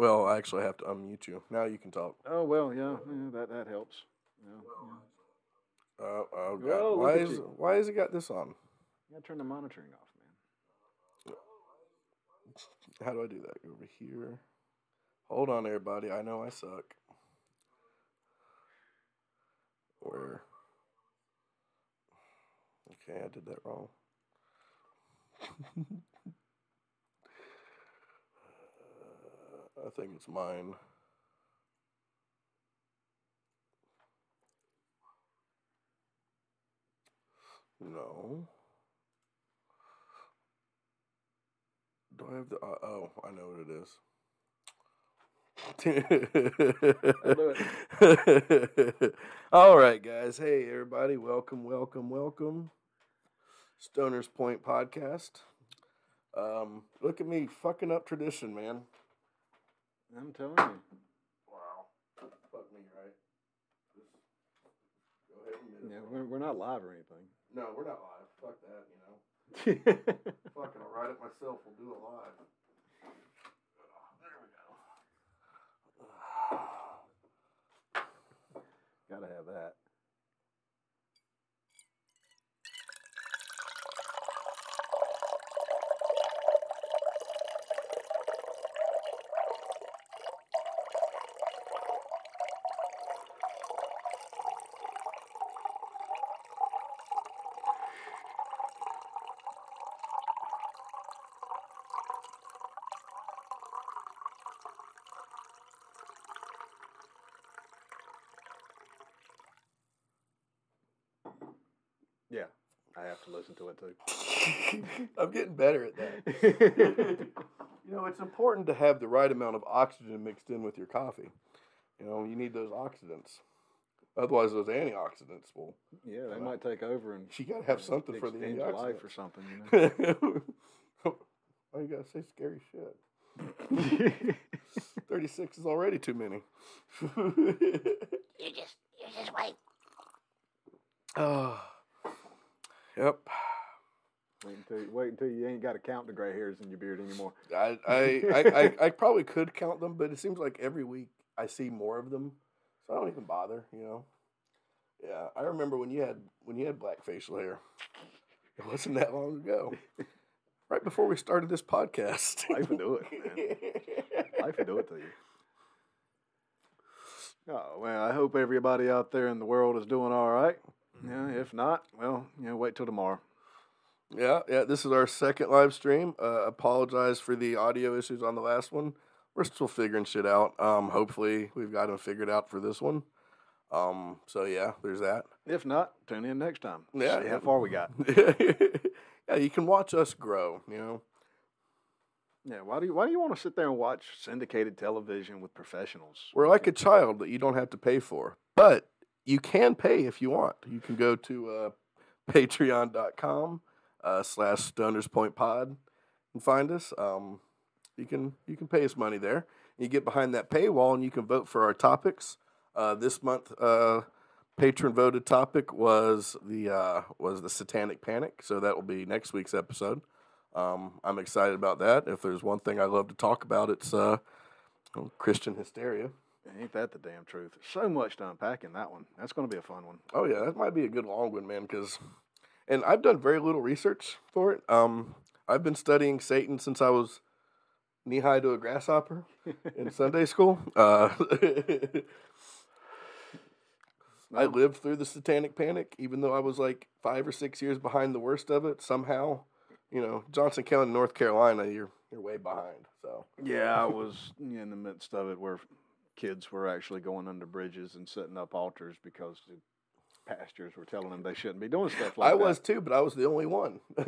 Well, I actually have to unmute you. Now you can talk. Oh well, yeah, yeah that that helps. Yeah, yeah. Oh, oh God! Why is you. why has he got this on? You gotta turn the monitoring off, man. How do I do that? Go over here. Hold on, everybody. I know I suck. Where? Okay, I did that wrong. I think it's mine. No. Do I have the? Uh, oh, I know what it is. All right, guys. Hey, everybody. Welcome, welcome, welcome. Stoner's Point podcast. Um, look at me fucking up tradition, man. I'm telling you. Wow. Fuck me, right? Just go ahead and Yeah, we're, we're not live or anything. No, we're not live. Fuck that, you know. Fucking, I'll write it myself. We'll do it live. There we go. Gotta have that. Yeah, I have to listen to it too. I'm getting better at that. You know, it's important to have the right amount of oxygen mixed in with your coffee. You know, you need those oxidants. Otherwise, those antioxidants will. yeah, they uh, might take over and You gotta have something for the extend your life or something. You know? Why you gotta say scary shit? 36 is already too many. You just, you just wait. oh, yep. Wait until wait until you ain't got to count the gray hairs in your beard anymore. I, I, I, I, I probably could count them, but it seems like every week I see more of them, so I don't even bother. You know. Yeah, I remember when you had when you had black facial hair. It wasn't that long ago. Right before we started this podcast. Life will do it, man. Life will do it to you. Oh well, I hope everybody out there in the world is doing all right. Mm-hmm. Yeah, if not, well, you know, wait till tomorrow. Yeah, yeah. This is our second live stream. Uh, apologize for the audio issues on the last one. We're still figuring shit out. Um, hopefully we've got them figured out for this one. Um, so yeah, there's that. If not, tune in next time. Yeah, See how far we got. yeah, you can watch us grow. You know. Yeah, why do you why do you want to sit there and watch syndicated television with professionals? We're like a child that you don't have to pay for, but you can pay if you want. You can go to uh, patreon.com uh, slash stoners point pod and find us. Um, you can you can pay us money there. You get behind that paywall and you can vote for our topics. Uh, this month, uh, patron voted topic was the uh, was the satanic panic. So that will be next week's episode. Um, I'm excited about that. If there's one thing I love to talk about, it's uh, Christian hysteria. Ain't that the damn truth? So much to unpack in that one. That's going to be a fun one. Oh yeah, that might be a good long one, man. Because, and I've done very little research for it. Um, I've been studying Satan since I was knee high to a grasshopper in Sunday school. Uh, I lived through the Satanic Panic, even though I was like five or six years behind the worst of it. Somehow, you know, Johnston County, North Carolina, you're you're way behind. So Yeah, I was in the midst of it where kids were actually going under bridges and setting up altars because pastors were telling them they shouldn't be doing stuff like I that. I was too, but I was the only one.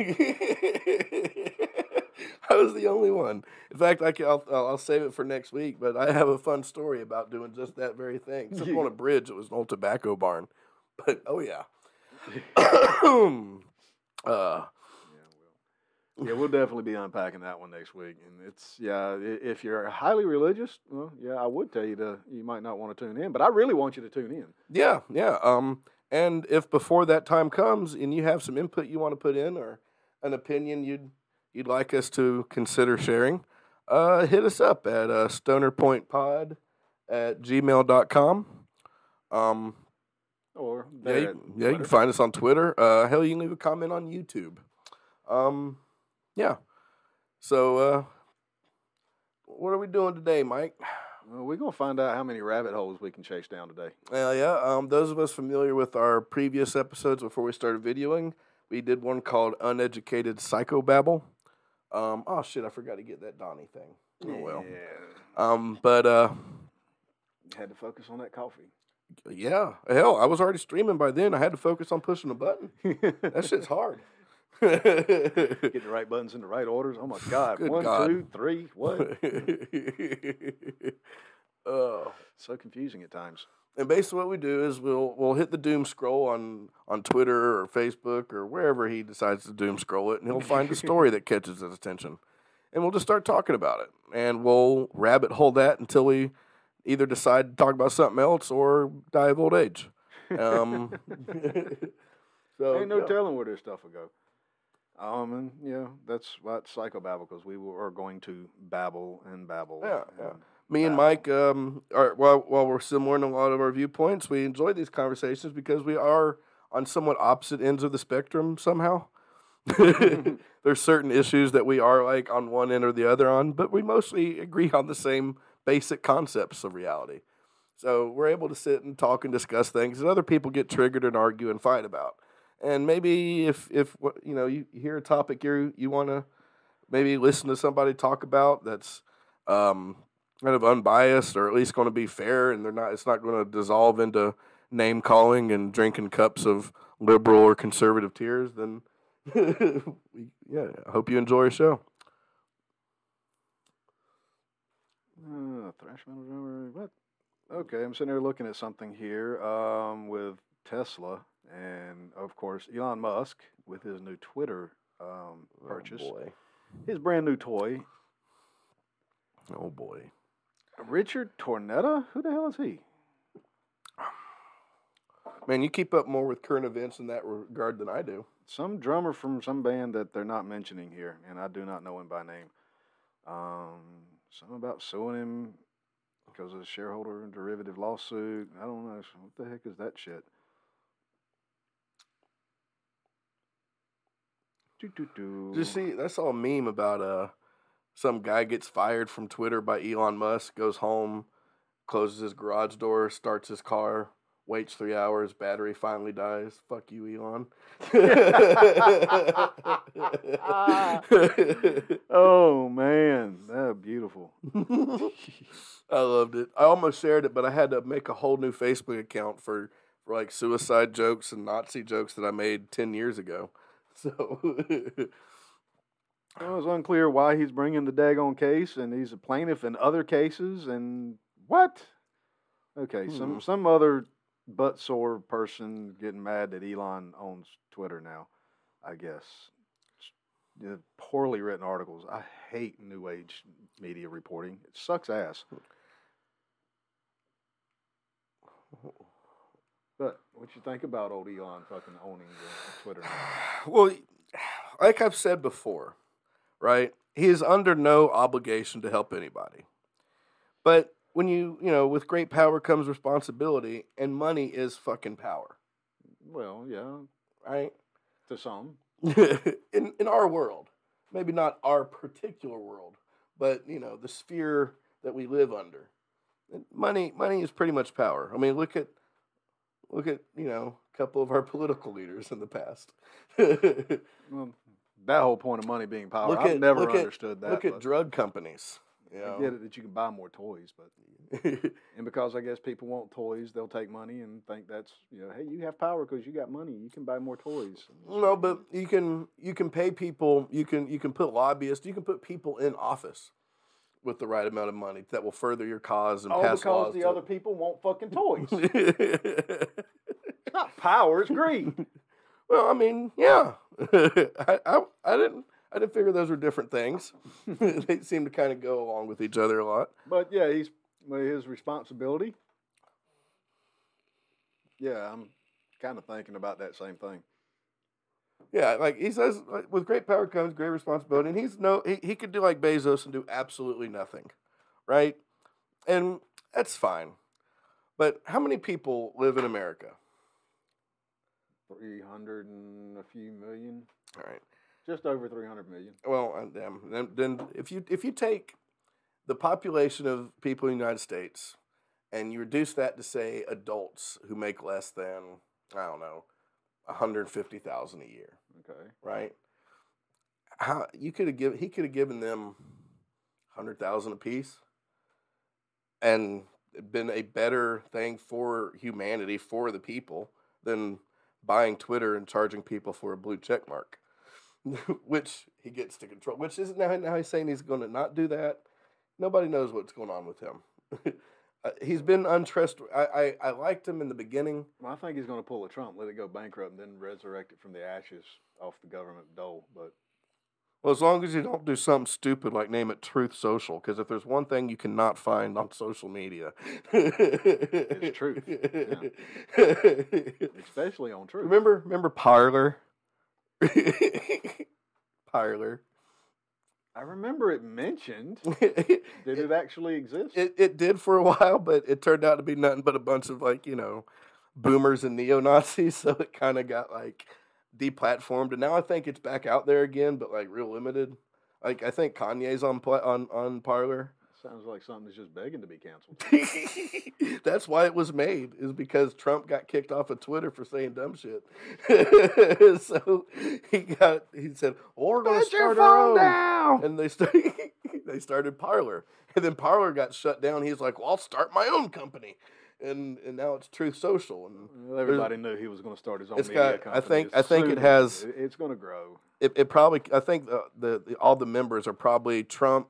I was the only one. In fact, I can, I'll, I'll save it for next week. But I have a fun story about doing just that very thing. Except on a bridge, it was an old tobacco barn. But oh yeah. uh, Yeah, we'll definitely be unpacking that one next week. And it's yeah, if you're highly religious, well, yeah, I would tell you to you might not want to tune in, but I really want you to tune in. yeah, yeah. Um, and if before that time comes and you have some input you want to put in or an opinion you'd you'd like us to consider sharing, uh, hit us up at uh, stonerpointpod at gmail.com. Um, Or yeah, you, yeah, you can find us on Twitter. Uh, hell, you can leave a comment on YouTube. Um, yeah. So, uh, what are we doing today, Mike? Well, we're gonna find out how many rabbit holes we can chase down today. Well, yeah. Um, those of us familiar with our previous episodes before we started videoing, we did one called "Uneducated Psychobabble." Um, oh shit, I forgot to get that Donnie thing. Oh well. Yeah. Um, but uh, Had to focus on that coffee. yeah, hell, I was already streaming by then. I had to focus on pushing the button. That shit's hard. Getting the right buttons in the right orders. Oh my God! Good One, God. two, three. What? Oh. so confusing at times. And basically, what we do is we'll we'll hit the doom scroll on on Twitter or Facebook or wherever he decides to doom scroll it, and he'll find a story that catches his attention, and we'll just start talking about it, and we'll rabbit hole that until we either decide to talk about something else or die of old age. Um, so Ain't no yeah. telling where this stuff will go. Um, and yeah, that's what psychobabble because we were going to babble and babble. Yeah, yeah. and Me and. Mike, um, are, while while we're similar in a lot of our viewpoints, we enjoy these conversations because we are on somewhat opposite ends of the spectrum somehow. There's certain issues that we are like on one end or the other on, but we mostly agree on the same basic concepts of reality. So we're able to sit and talk and discuss things that other people get triggered and argue and fight about. And maybe if if you know you hear a topic you you want to maybe listen to somebody talk about that's um, kind of unbiased or at least going to be fair and they're not it's not going to dissolve into name calling and drinking cups of liberal or conservative tears then yeah i hope you enjoy your show Uh, thrash metal. What? Okay, I'm sitting here looking at something here um, with Tesla and, of course, Elon Musk with his new Twitter um, purchase. oh boy His brand new toy. oh boy Richard Tornetta? Who the hell is he? man you keep up more with current events in that regard than i do Some drummer from some band that they're not mentioning here, and I do not know him by name. Um, something about suing him because of a shareholder and derivative lawsuit. I don't know. What the heck is that shit? Just see, that's all a meme about uh, some guy gets fired from Twitter by Elon Musk, goes home, closes his garage door, starts his car, waits three hours, battery finally dies. Fuck you, Elon. Oh man, that beautiful. I loved it. I almost shared it, but I had to make a whole new Facebook account for, for like suicide jokes and Nazi jokes that I made ten years ago. So It was unclear why he's bringing the daggone case, and he's a plaintiff in other cases, and what? Okay, some Hmm. some other butt sore person getting mad that Elon owns Twitter now. I guess. Yeah, poorly written articles. I hate new age media reporting. It sucks ass. What you think about old Elon fucking owning the Twitter? well, like I've said before, right? He is under no obligation to help anybody. But when you, you know, with great power comes responsibility, and money is fucking power, Well, yeah, right? to some. in in our world, maybe not our particular world, but you know, the sphere that we live under. Money money is pretty much power. I mean, look at look at, you know, a couple of our political leaders in the past. Well, that whole point of money being power, Look I've at- never look at- understood that. look at drug companies. You I get it that you can buy more toys, but and because I guess people want toys, they'll take money and think that's you know, hey, you have power because you got money, you can buy more toys. No, but you can you can pay people. You can you can put lobbyists. You can put people in office with the right amount of money that will further your cause and all pass because laws. the to- other people want fucking toys. it's not power, it's greed. well, I mean, yeah, I, I I didn't I didn't figure those were different things. they seem to kind of go along with each other a lot. But yeah, he's well, his responsibility. Yeah, I'm kind of thinking about that same thing. Yeah, like he says, with great power comes great responsibility, and he's no he, he could do like Bezos and do absolutely nothing, right? And that's fine. But how many people live in America? Three hundred and a few million, All right. just over three hundred million. Well, uh. Then, then if you if you take the population of people in the United States and you reduce that to say adults who make less than I don't know, one hundred fifty thousand a year, Okay. right? How you could have given he could have given them hundred thousand a piece, and been a better thing for humanity for the people than buying Twitter and charging people for a blue check mark, which he gets to control. Which isn't now, now he's saying he's going to not do that. Nobody knows what's going on with him. Uh, he's been untrustworthy. I, I, I liked him in the beginning. Well, I think he's going to pull a Trump, let it go bankrupt, and then resurrect it from the ashes off the government dole. But Well, as long as you don't do something stupid like name it Truth Social, because if there's one thing you cannot find on social media, it's truth, especially on truth. remember, remember Parler, Parler. I remember it mentioned. it, Did it actually exist? it it did for a while, but it turned out to be nothing but a bunch of like you know, boomers and neo Nazis. So it kind of got like deplatformed, and now I think it's back out there again, but like real limited. Like I think Kanye's on on on Parler. Sounds like something that's just begging to be canceled. That's why it was made, is because Trump got kicked off of Twitter for saying dumb shit. so he got he said, "Well, we're going to start our phone own." down. And they started they started Parler, and then Parler got shut down. He's like, "Well, I'll start my own company," and and now it's Truth Social, and Well, everybody knew he was going to start his own It's media got- I think- as I think it soon has- It's going to grow. it, it probably I think the, the, the all the members are probably Trump,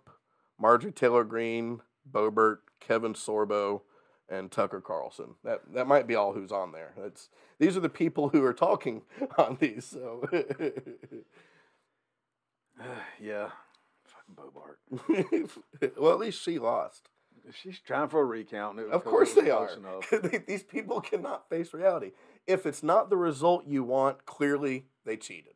Marjorie Taylor Greene, Boebert, Kevin Sorbo, and Tucker Carlson. That that might be all who's on there. That's these are the people who are talking on these. So yeah. Fucking Boebert. well, at least she lost. She's trying for a recount. Of course they are. these people cannot face reality. If it's not the result you want, clearly they cheated.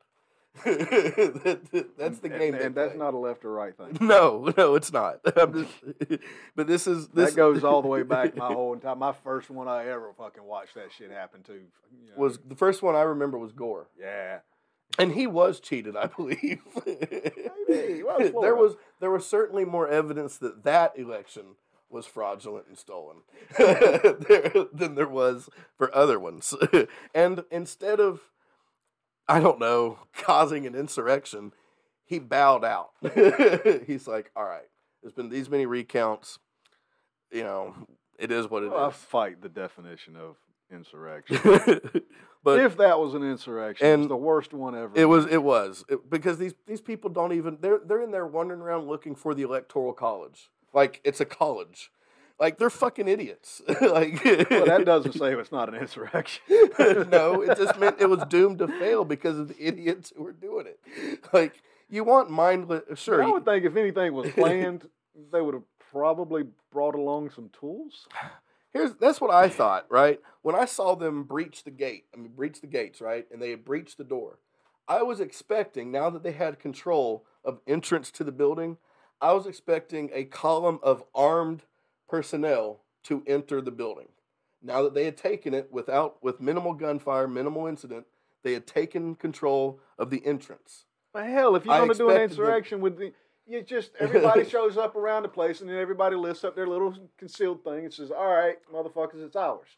That- that's the And- game. And, they that's not a left or right thing. No, no, it's not. Just, but this is this that goes all the way back my whole entire. My first one I ever fucking watched that shit happen to. you know. was the first one I remember was Gore, yeah. and he was cheated, I believe. Maybe. Well, there was there was certainly more evidence that that election was fraudulent and stolen there, than there was for other ones. and instead of, I don't know, causing an insurrection, he bowed out. He's like, all right, there's been these many recounts. You know, it is what it is. Well, I fight the definition of insurrection. but if that was an insurrection, and it's the worst one ever. it was it was It- because these these people don't even they're they're in there wandering around looking for the electoral college like it's a college like they're fucking idiots like Well, that doesn't say it's not an insurrection. no it just meant it was doomed to fail because of the idiots who were doing it like you want mindless sure I would think if anything was planned, they would have probably brought along some tools. Here's that's what I thought, right? When I saw them breach the gate, I mean breach the gates, right? And they had breached the door. I was expecting, now that they had control of entrance to the building, I was expecting a column of armed personnel to enter the building. Now that they had taken it without with minimal gunfire, minimal incident, they had taken control of the entrance. Well, hell, if you're going to do an them- insurrection with the, you just everybody shows up around the place and then everybody lifts up their little concealed thing and says, "All right, motherfuckers, it's ours."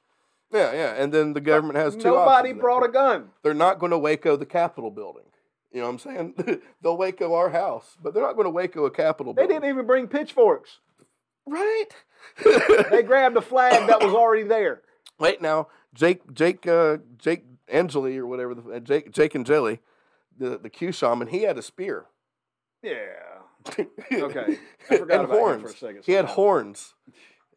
Yeah, yeah. And then the government has two Nobody brought a gun. they're not going to Waco the Capitol building. You know what I'm saying? They'll Waco our house, but they're not going to Waco a Capitol building. They building. didn't even bring pitchforks. right? They grabbed a flag that was already there. Wait now, Jake, Jake, uh, Jake Angeli or whatever, the, uh, Jake, Jake and Jelly, the the Q shaman, he had a spear. Yeah. Okay. I forgot and about horns. for a second. He had horns.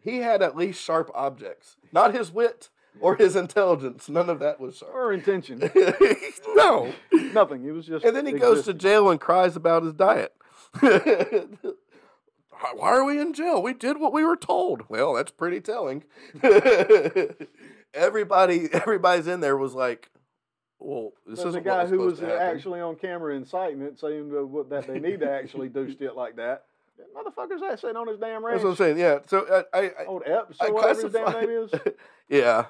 He had at least sharp objects, not his wit or his intelligence. None of that was sharp. Or intention. no. Nothing. It was just. And then he goes to jail and cries about his diet. Why are we in jail? We did what we were told. Well, that's pretty telling. everybody, everybody's in there was like, Well, this is the guy who was actually on camera inciting it, saying that that they need to actually do shit like that. That motherfucker's that sitting on his damn ranch. That's what I'm saying. Yeah. So uh, I, I, Old Epps I or whatever his damn name is. yeah,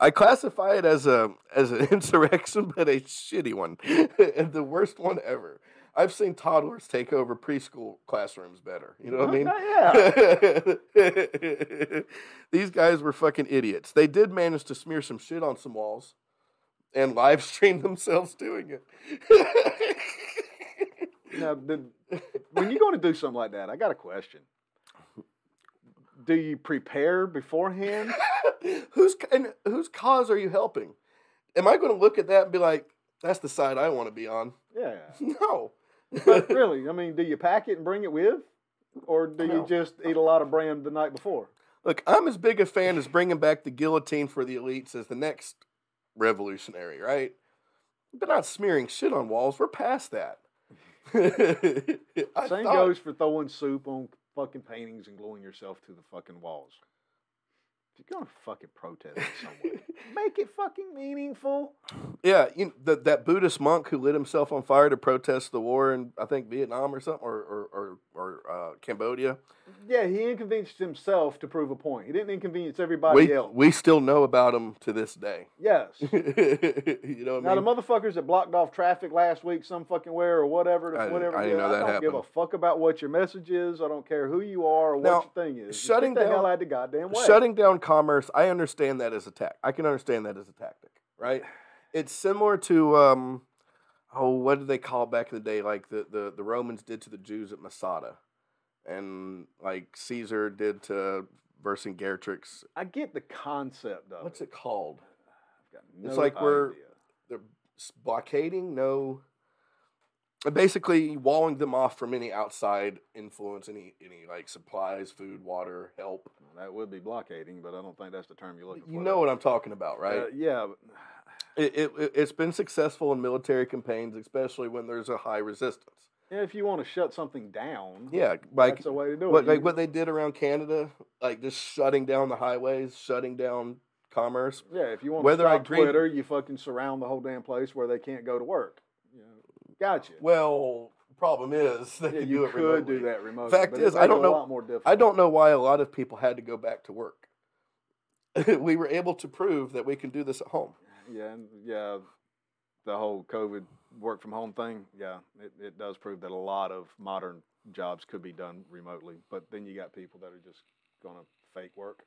I classify it as a as an insurrection, but a shitty one, and the worst one ever. I've seen toddlers take over preschool classrooms better. You know what I mean? yeah. These guys were fucking idiots. They did manage to smear some shit on some walls and live stream themselves doing it. Now, did, when you're going to do something like that, I got a question. Do you prepare beforehand? whose and whose cause are you helping? Am I going to look at that and be like, "That's the side I want to be on"? Yeah. No. But really, I mean, do you pack it and bring it with? Or do No. you just eat a lot of bran the night before? Look, I'm as big a fan as bringing back the guillotine for the elites as the next revolutionary, right? But not smearing shit on walls. We're past that. Same thought- goes for throwing soup on fucking paintings and gluing yourself to the fucking walls. If you're gonna fucking protest it somewhere, make it fucking meaningful. Yeah, you that that Buddhist monk who lit himself on fire to protest the war in I think Vietnam or something or or or, or uh, Cambodia. Yeah, he inconvenienced himself to prove a point. He didn't inconvenience everybody We else. we still know about him to this day. yes. you know what Now I the motherfuckers that blocked off traffic last week, some fucking where or whatever, I whatever. I didn't know that I don't give a fuck about what your message is. I don't care who you are or what your thing is. Shutting the down- hell out of the goddamn way. Shutting down commerce, I understand that as a tac. I can understand that as a tactic, right? It's similar to um, oh, what did they call back in the day? Like the, the, the Romans did to the Jews at Masada, and like Caesar did to Vercingetorix. I get the concept of What's it. it called? I've got It's no like we're- They're blockading, no. Basically, walling them off from any outside influence, any any like supplies, food, water, help. That would be blockading, but I don't think that's the term you're looking for. You know what I'm talking about, right? Uh, yeah. but- It, it, it- it's been successful in military campaigns, especially when there's a high resistance. yeah, if you want to shut something down, Yeah, like that's the way to do what it. like what they did around Canada, like just shutting down the highways, shutting down commerce. Yeah, if you want Whether to I stop agree- Twitter, you fucking surround the whole damn place where they can't go to work. You know, gotcha. Well, problem is they yeah, can you do it could remotely. do that remotely. Fact is, I don't know- A lot more. I don't know why a lot of people had to go back to work. we were able to prove that we can do this at home. Yeah, yeah, the whole COVID work from home thing. Yeah, it, it does prove that a lot of modern jobs could be done remotely. But then you got people that are just gonna fake work,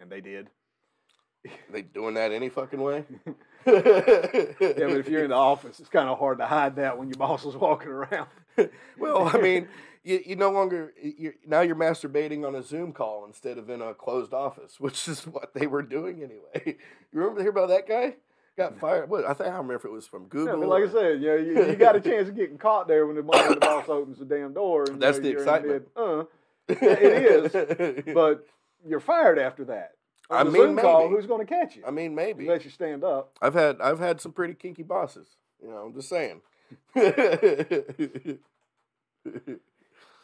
and they did. They doing that any fucking way? Yeah, but if you're in the office, it's kind of hard to hide that when your boss is walking around. well, I mean, you, you no longer you're now you're masturbating on a Zoom call instead of in a closed office, which is what they were doing anyway. You remember hear about that guy? Got fired. What I think I remember if it was from Yeah, Google. but like I said, you, know, you, you got a chance of getting caught there when the, when the boss opens the damn door. And, you That's know, the excitement. mid- uh, it is, but you're fired after that. On I mean, Zoom call, maybe. who's going to catch you? I mean, maybe Let you stand up. I've had I've had some pretty kinky bosses. You know, I'm just saying.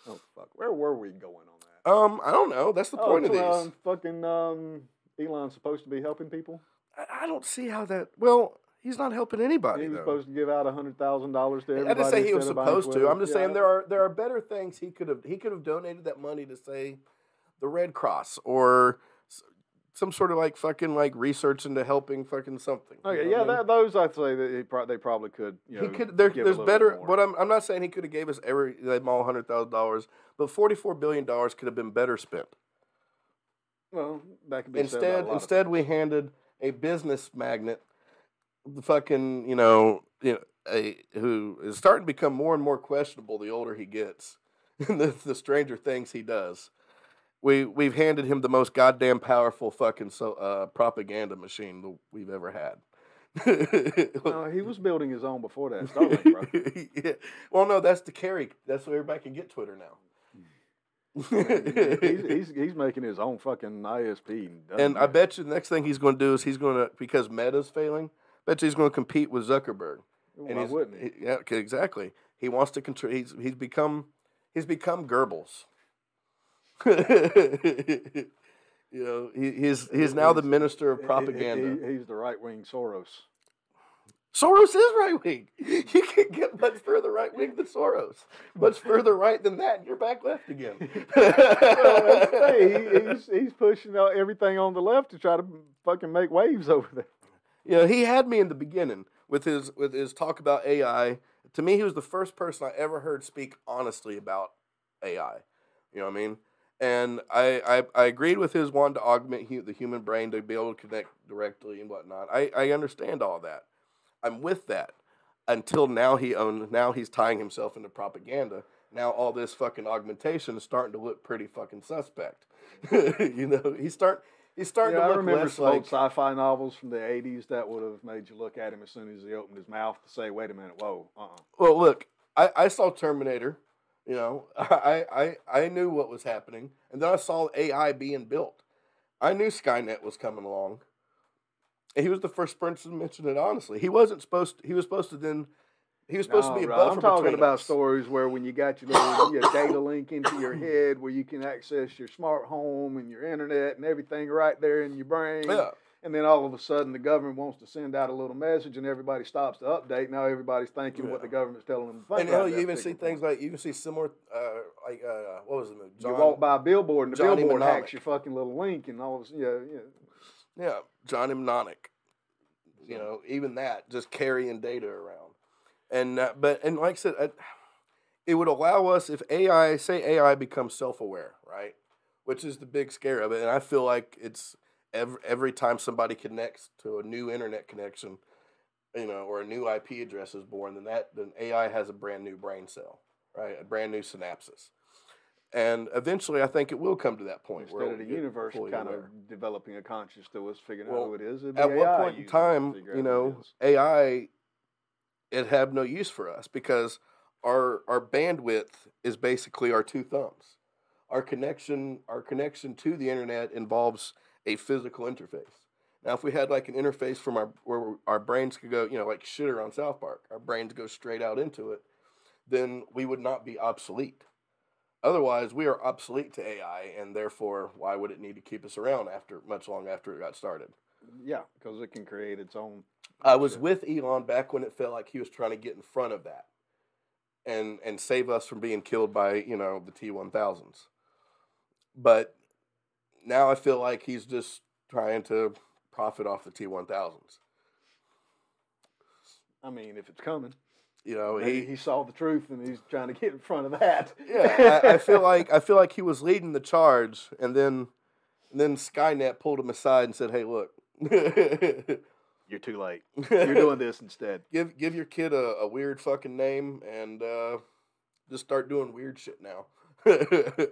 Oh fuck, where were we going on that? um, I don't know. That's the oh, point of these. um, fucking um, Elon's supposed to be helping people. I, don't see how that. Well, he's not helping anybody. he was though. supposed to give out hundred thousand dollars to everybody. I didn't say he was instead of buying supposed to. I'm just Yeah, saying there are there are better things he could have he could have donated that money to say the Red Cross or some sort of like fucking like research into helping fucking something. you Okay, know yeah, I mean? that, those I'd say that he pro- they probably could. You know, he could. There, there's better. But I'm I'm not saying he could have gave us every them all hundred thousand dollars, but forty four billion dollars could have been better spent. well, that could be Instead, a lot of instead we handed a business magnate, the fucking you know, you know, a who is starting to become more and more questionable the older he gets, and the, the stranger things he does. We we've handed him the most goddamn powerful fucking so uh, propaganda machine we've ever had. No, he was building his own before that. Starlink, bro. yeah. Well, no, that's the carry. That's where everybody can get Twitter now. He's, he's he's making his own fucking ISP. And I bet you the next thing he's going to do is he's going to because Meta's failing. Bet you he's going to compete with Zuckerberg. And Why wouldn't he? yeah, exactly. He wants to control. He's he's become he's become Goebbels. you know, he, he's he's now the minister of He- he- propaganda. he- he's the right wing Soros. Soros is right wing. You can't get much further right wing than Soros. Much further right than that, and you're back left again. well, hey, he, he's, he's pushing out everything on the left to try to fucking make waves over there. You know, he had me in the beginning with his with his talk about AI. To me, he was the first person I ever heard speak honestly about AI. You know what I mean? And I, I, I agreed with his one to augment hu- the human brain to be able to connect directly and whatnot. I, I understand all that. I'm with that. Until now, he owned. Now he's tying himself into propaganda. Now all this fucking augmentation is starting to look pretty fucking suspect. you know, he's start he's starting Yeah, to I look remember some like old sci-fi novels from the '80s that would have made you look at him as soon as he opened his mouth to say, "Wait a minute, whoa, uh-uh." Well, look, I, I saw Terminator. You know, I, I I knew what was happening, and then I saw AI being built. I knew Skynet was coming along. He was the first person to mention it. Honestly, he wasn't supposed. To, he was supposed to then. He was supposed No, to be a bro, buffer I'm talking about us. stories where when you got your little your data link into your head, where you can access your smart home and your internet and everything right there in your brain. Yeah, And then all of a sudden, the government wants to send out a little message, and everybody stops to update. Now everybody's thinking what the government's telling them to think. and hell, you even see particular things like you can see similar, uh, like uh, what was the movie? you walk by a billboard, and the Johnny billboard Mnemonic. hacks your fucking little link, and all of a sudden, yeah, yeah. Yeah, Johnny Mnemonic. You know, even that, just carrying data around, and uh, but and like I said, it would allow us if AI say AI becomes self aware, right? Which is the big scare of it, and I feel like it's every every time somebody connects to a new internet connection, you know, or a new IP address is born, then that then AI has a brand new brain cell, right? A brand new synapses. And eventually, I think it will come to that point where Instead of the universe kind aware. of developing a conscience to us, figuring Well, out who it is. it'd at what AI point in using it to time, you know. AI it have no use for us because our our bandwidth is basically our two thumbs. Our connection our connection to the internet involves a physical interface. Now, if we had like an interface from our where our brains could go, you know, like shitter on South Park, our brains go straight out into it, then we would not be obsolete. Otherwise, we are obsolete to AI, and therefore, why would it need to keep us around after much long after it got started? Yeah, because it can create its own. I was with Elon back when it felt like he was trying to get in front of that, and and save us from being killed by you know the T one thousands. But now I feel like he's just trying to profit off the T one thousands. I mean, if it's coming, You know he. he saw the truth and he's trying to get in front of that. Yeah, I, I feel like I feel like he was leading the charge, and then, and then Skynet pulled him aside and said, "Hey, look, you're too late. You're doing this instead. give give your kid a, a weird fucking name and uh, just start doing weird shit now. you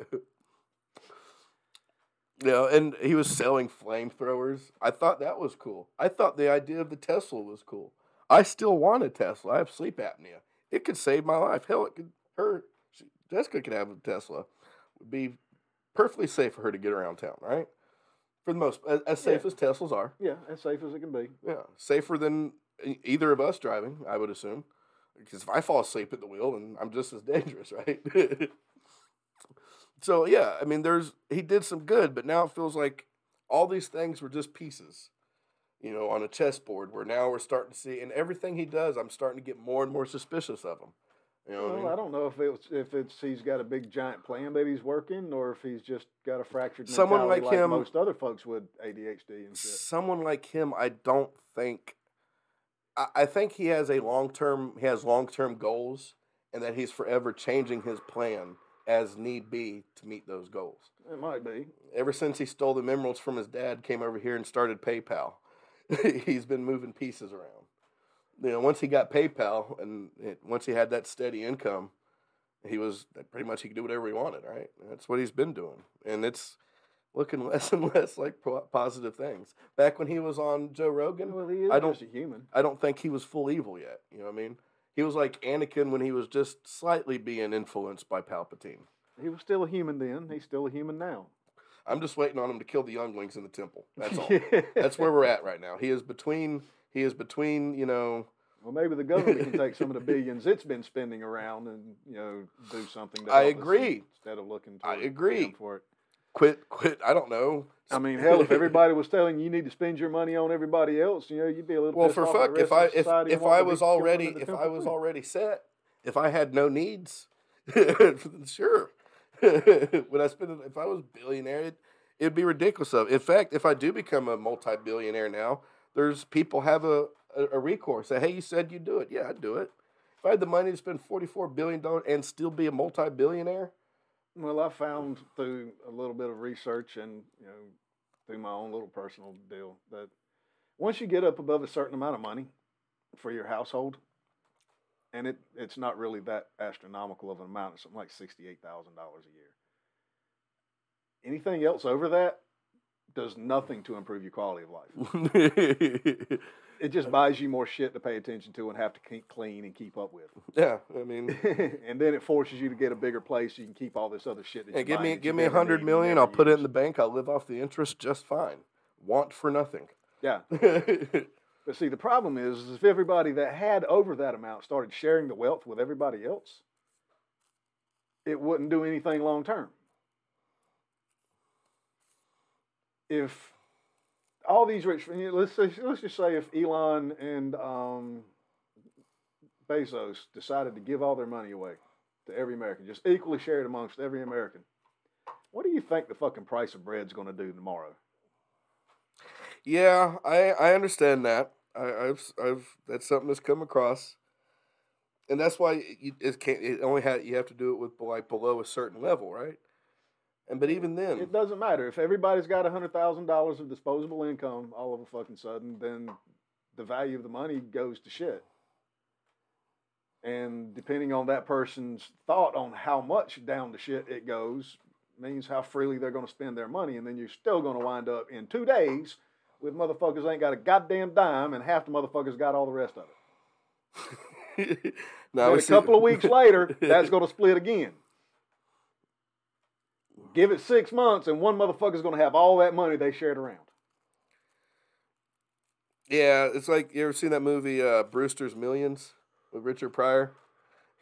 know, and he was selling flamethrowers. I thought that was cool. I thought the idea of the Tesla was cool. I still want a Tesla. I have sleep apnea. It could save my life. Hell, it could. Her she, Jessica could have a Tesla. Would be perfectly safe for her to get around town, right? For the most, as, as safe Yeah. as Teslas are. Yeah, as safe as it can be. Yeah, safer than either of us driving, I would assume. Because if I fall asleep at the wheel, then I'm just as dangerous, right? so yeah, I mean, there's he did some good, but now it feels like all these things were just pieces, you know, on a chessboard. Where now we're starting to see, and everything he does, I'm starting to get more and more suspicious of him. You know, what I Well, mean? I don't know if it's if it's he's got a big giant plan that he's working, or if he's just got a fractured Someone mentality like him- most other folks with ADHD and shit. someone like him, I don't think. I, I think he has a long term. He has long term goals, and that he's forever changing his plan as need be to meet those goals. It might be. Ever since he stole the emeralds from his dad, came over here and started PayPal. he's been moving pieces around. You know, once he got PayPal, and it, once he had that steady income, he was pretty much he could do whatever he wanted. Right, that's what he's been doing, and it's looking less and less like po- positive things. Back when he was on Joe Rogan, Well, he is I don't- a human. I don't think he was full evil yet. You know what I mean? He was like Anakin when he was just slightly being influenced by Palpatine. He was still a human then. He's still a human now. I'm just waiting on him to kill the younglings in the temple. That's all. That's where we're at right now. He is between. He is between. You know. Well, maybe the government can take some of the billions it's been spending around and you know do something. To I agree. instead of looking. I agree. for it. quit, quit. I don't know. I mean, hell, if everybody was telling you you need to spend your money on everybody else, you know, you'd be a little well, for fuck, if I if if I was already if I was already set, if I had no needs, sure. Would I spend if I was billionaire? It, it'd be ridiculous. Of in fact, if I do become a multi-billionaire now, there's people have a, a, a recourse. Say, hey, you said you'd do it. Yeah, I'd do it. If I had the money to spend forty-four billion dollars and still be a multi-billionaire, Well, I found through a little bit of research and you know through my own little personal deal that once you get up above a certain amount of money for your household, and it it's not really that astronomical of an amount, it's something like sixty eight thousand dollars a year. Anything else over that does nothing to improve your quality of life. It just buys you more shit to pay attention to and have to keep clean and keep up with. yeah. I mean, and then it forces you to get a bigger place so you can keep all this other shit that you give me give me a hundred and million. I'll put it in the bank. I'll live off the interest just fine. Want for nothing. Yeah. But see, the problem is, is if everybody that had over that amount started sharing the wealth with everybody else, it wouldn't do anything long term. If all these rich, let's let's just say if Elon and um, Bezos decided to give all their money away to every American, just equally shared amongst every American, what do you think the fucking price of bread's going to do tomorrow? Yeah, I I understand that. I, I've I've that's something that's come across, and that's why you, it can't. It only had you have to do it with like below a certain level, right? And but even then, It doesn't matter if everybody's got hundred thousand dollars of disposable income all of a fucking sudden, then the value of the money goes to shit. And depending on that person's thought on how much down the shit it goes, means how freely they're going to spend their money, and then you're still going to wind up in two days with motherfuckers ain't got a goddamn dime, and half the motherfuckers got all the rest of it. now a couple of weeks later, that's going to split again. Give it six months, and one motherfucker's going to have all that money they shared around. Yeah, it's like you ever seen that movie uh, Brewster's Millions with Richard Pryor?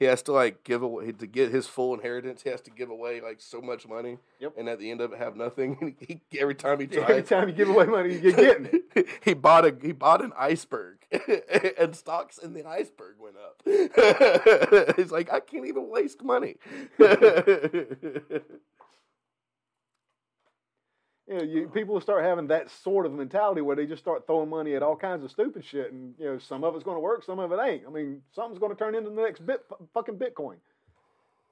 He has to like give away to get his full inheritance. He has to give away like so much money, Yep. and at the end of it, have nothing. he, every time he Every time you give away money, you're getting it. he bought a he bought an iceberg, and stocks in the iceberg went up. He's like, I can't even waste money. You know, you, uh-huh. people will start having that sort of mentality where they just start throwing money at all kinds of stupid shit, and you know, some of it's going to work, some of it ain't. I mean, something's going to turn into the next bit fucking Bitcoin.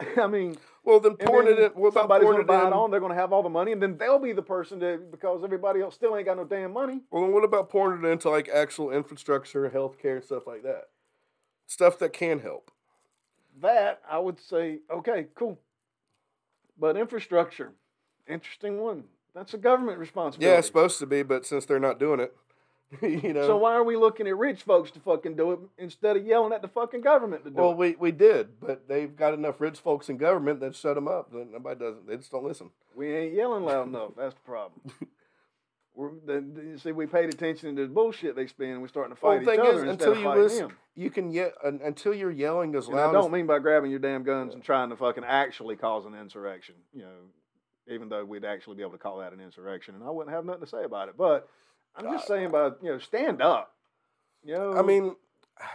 I mean, well, then pouring then it in. What somebody's going to buy it on. They're going to have all the money, and then they'll be the person that because everybody else still ain't got no damn money. Well, then what about pouring it into like actual infrastructure, healthcare, and stuff like that? Stuff that can help. That I would say, okay, cool. But infrastructure, interesting one. That's a government responsibility. Yeah, it's supposed to be, but since they're not doing it, you know. So why are we looking at rich folks to fucking do it instead of yelling at the fucking government to do well, it? Well, we we did, but they've got enough rich folks in government that shut them up. Nobody doesn't. They just don't listen. We ain't yelling loud enough. That's the problem. We're, the, you see, we paid attention to the bullshit they spend. and We're starting to Well, fight the each thing other is, instead until of fighting listen, them. you can yet un, until you're yelling as And I don't as, mean by grabbing your damn guns and trying to fucking actually cause an insurrection. You know, even though we'd actually be able to call that an insurrection, and I wouldn't have nothing to say about it. But I'm just uh, saying about you know, stand up. You know, I mean,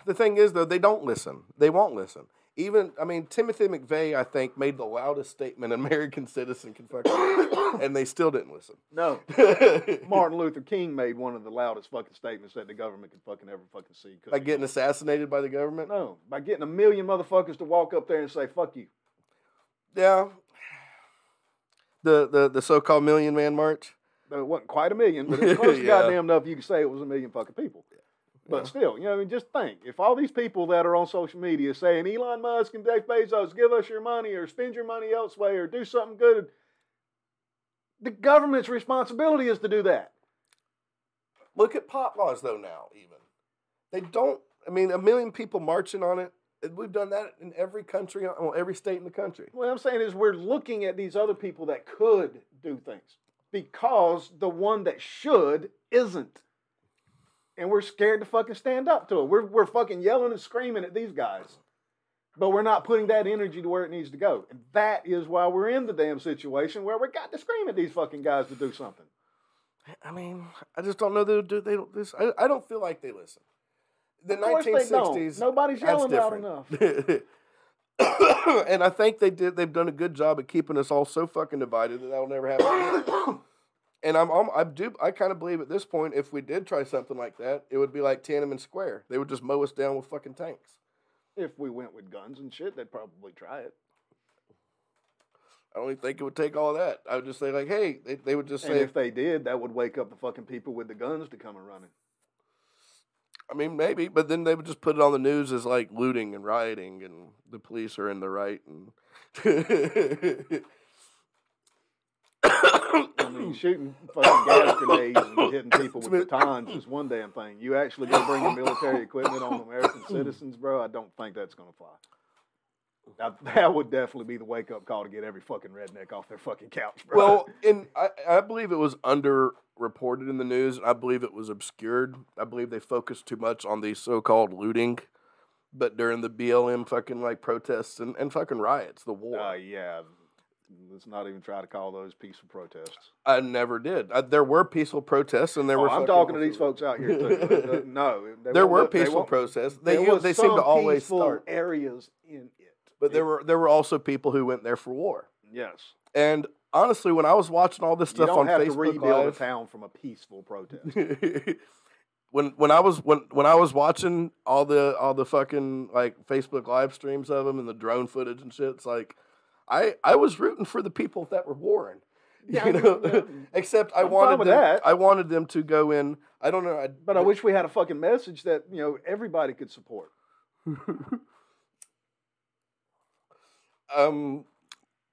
the thing is though, they don't listen. They won't listen. Even I mean, Timothy McVeigh, I think, made the loudest statement an American citizen can fucking, and they still didn't listen. no. Martin Luther King made one of the loudest fucking statements that the government could fucking ever fucking see. By he getting assassinated by the government. no, by getting a million motherfuckers to walk up there and say "fuck you." Yeah. The the the so-called Million Man March. It wasn't quite a million, but it's close Yeah. goddamn enough you could say it was a million fucking people. But Yeah. still, you know, I mean, just think if all these people that are on social media saying Elon Musk and Dave Bezos, give us your money or spend your money elsewhere or do something good, the government's responsibility is to do that. Look at pop laws though now. Even they don't. I mean, a million people marching on it. We've done that in every country, uh, well, every state in the country. What I'm saying is we're looking at these other people that could do things because the one that should isn't. And we're scared to fucking stand up to it. We're, we're fucking yelling and screaming at these guys But we're not putting that energy to where it needs to go. And that is why we're in the damn situation where we got to scream at these fucking guys to do something. I mean, I just don't know they do. They don't. This. I, I don't feel like they listen. The Of course they nineteen sixties. Nobody's yelling loud enough. and I think they did. They've done a good job at keeping us all so fucking divided that that'll never happen. and I'm, I'm I do I kind of believe at this point, if we did try something like that, it would be like Tiananmen Square. They would just mow us down with fucking tanks. If we went with guns and shit, they'd probably try it. I don't even think it would take all that. I would just say like, hey, they, they would just And say, if they did, that would wake up the fucking people with the guns to come and running. I mean, maybe, but then they would just put it on the news as like looting and rioting, and the police are in the right. And I mean, shooting fucking gas grenades and hitting people with batons is one damn thing. You actually go bringing military equipment on American citizens, bro. I don't think that's gonna fly. That, that would definitely be the wake up call to get every fucking redneck off their fucking couch, bro. well, and I, I believe it was underreported in the news. I believe it was obscured. I believe they focused too much on the so-called looting, but during the BLM fucking like protests and, and fucking riots, the war, uh, yeah, let's not even try to call those peaceful protests. I never did. I, there were peaceful protests, and there Oh, were. I'm talking to these folks out here too. Uh, no, There were let- they peaceful protests. They you- they seem to always start. areas in it. But there were there were also people who went there for war. Yes. And honestly, when I was watching all this stuff don't on have to Facebook rebuild a town from a peaceful protest. when when I was when when I was watching all the all the fucking like Facebook live streams of them and the drone footage and shit, it's like I I was rooting for the people that were warring. Yeah, you know, yeah. except I I'm wanted them, that. I wanted them to go in. I don't know. I, But I wish we had a fucking message that you know everybody could support. um,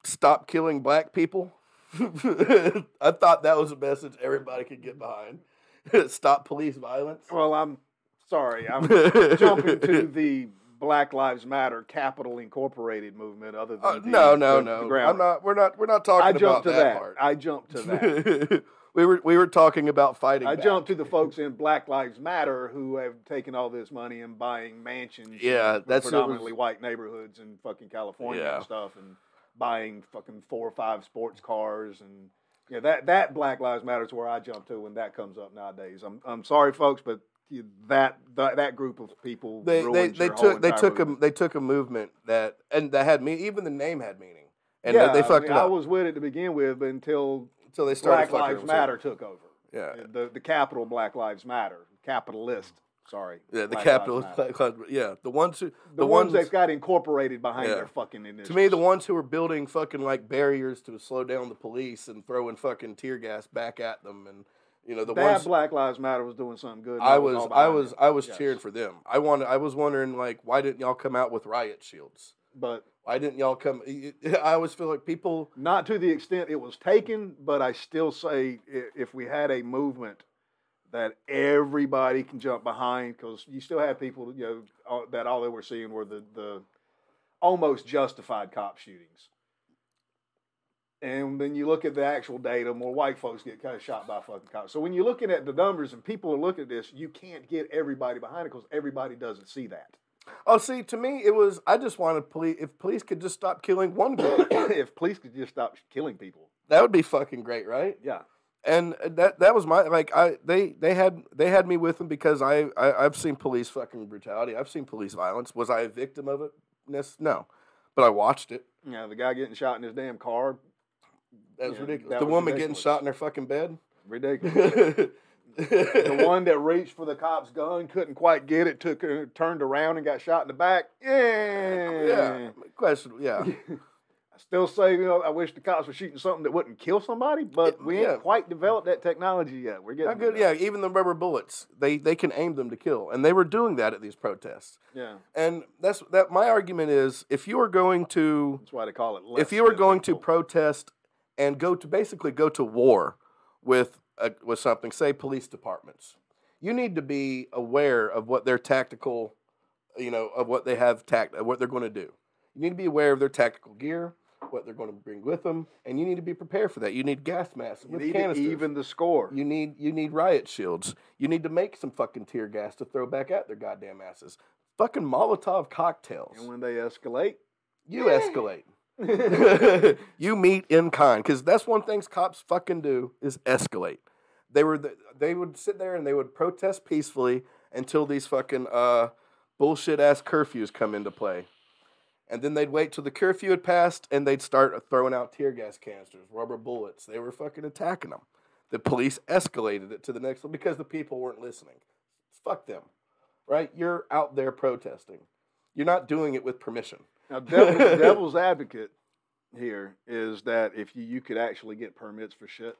stop killing black people. I thought that was a message everybody could get behind. stop police violence. Well, I'm sorry, I'm jumping to the Black Lives Matter Capital Incorporated movement. Other than Uh, the, no, no, the- no. the. I'm not. We're not. We're not talking I about jumped to that, that. part. I jumped to that. we were we were talking about fighting. I back. jumped to the folks in Black Lives Matter who have taken all this money and buying mansions. Yeah, in that's- predominantly was- white neighborhoods in fucking California Yeah. and stuff, and buying fucking four or five sports cars and yeah, that that Black Lives Matter is where I jump to when that comes up nowadays. I'm I'm sorry, folks, but that that, that group of people They they, they took they took a movement. they took a movement that and that had me even the name had meaning and yeah, they, they I fucked mean, it up I was with it to begin with until until they started Black Lives Matter took over. Yeah, The the capital Black Lives Matter, capitalist. Sorry. yeah, the capital. Lives Matter. Black Lives- Yeah, the ones who the, ones, that got incorporated behind Yeah. their fucking initiatives. To me, the ones who were building fucking like barriers to slow down the police and throwing fucking tear gas back at them, and you know the that ones Black Lives Matter was doing something good. I was I was. I was Yes. cheering for them. I wanted I was wondering like why didn't y'all come out with riot shields? but Why didn't y'all come? I always feel like people. not to the extent it was taken. But I still say if we had a movement that everybody can jump behind, because you still have people you know uh, that all they were seeing were the the almost justified cop shootings. And then you look at the actual data, more white folks get kind of shot by fucking cops. So when you're looking at the numbers and people are looking at this, you can't get everybody behind it because everybody doesn't see that. Oh, see, to me, it was I just wanted police. If police could just stop killing one guy, if police could just stop killing people, that would be fucking great, right? yeah. And that that was my like I they they had they had me with them because I, I I've seen police fucking brutality. I've seen police violence. Was I a victim of it? No, but I watched it. Yeah, the guy getting shot in his damn car, That was Yeah, ridiculous. that the was woman ridiculous. getting shot in her fucking bed. ridiculous. the one that reached for the cop's gun couldn't quite get it, took uh, turned around and got shot in the back. Yeah. yeah, question. Yeah, still say, you know, I wish the cops were shooting something that wouldn't kill somebody, but we ain't Yeah. quite developed that technology yet. We're getting good. Yeah, even the rubber bullets, they they can aim them to kill, and they were doing that at these protests. Yeah. And that's that. My argument is, if you are going to That's why they call it. if you less going to protest and go to basically go to war with a, with something, say police departments, you need to be aware of what their tactical, you know, of what they have tact, what they're going to do. You need to be aware of their tactical gear, what they're going to bring with them, and you need to be prepared for that. You need gas masks you with need to canisters. even the score. You need you need riot shields. You need to make some fucking tear gas to throw back at their goddamn asses. fucking Molotov cocktails. And when they escalate, You escalate. you meet in kind because that's one thing cops fucking do is escalate. They were the, they would sit there and they would protest peacefully until these fucking uh, bullshit ass curfews come into play, and then they'd wait till the curfew had passed and they'd start throwing out tear gas canisters, rubber bullets. They were fucking attacking them. The police escalated it to the next level because the people weren't listening. Fuck them, right? You're out there protesting. You're not doing it with permission. Now, devil's, devil's advocate here is that if you, you could actually get permits for shit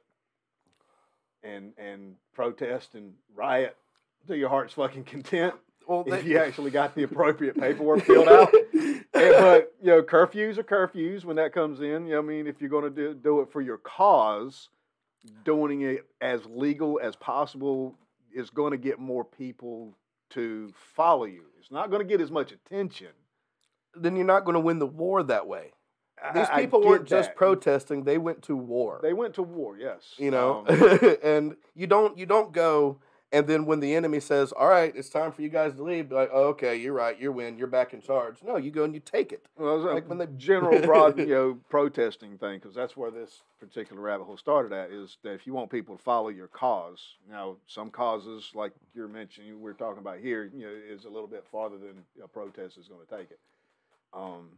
and and protest and riot to your heart's fucking content, Well, if you actually got the appropriate paperwork filled out. But you know, curfews are curfews when that comes in. You know, I mean, if you're going to do do it for your cause, doing it as legal as possible is going to get more people to follow you. It's not going to get as much attention. then you're not going to win the war that way. These I people weren't just protesting; they went to war. They went to war, yes. you know, Um, and you don't you don't go and then when the enemy says, "All right, it's time for you guys to leave," be like, oh, "Okay, you're right, you're win, you're back in charge." No, you go and you take it. well, it's a Like when the general broad, you know, protesting thing, because that's where this particular rabbit hole started at. Is that if you want people to follow your cause, now some causes, like you're mentioning, we're talking about here, you know, is a little bit farther than a protest is going to take it. Um,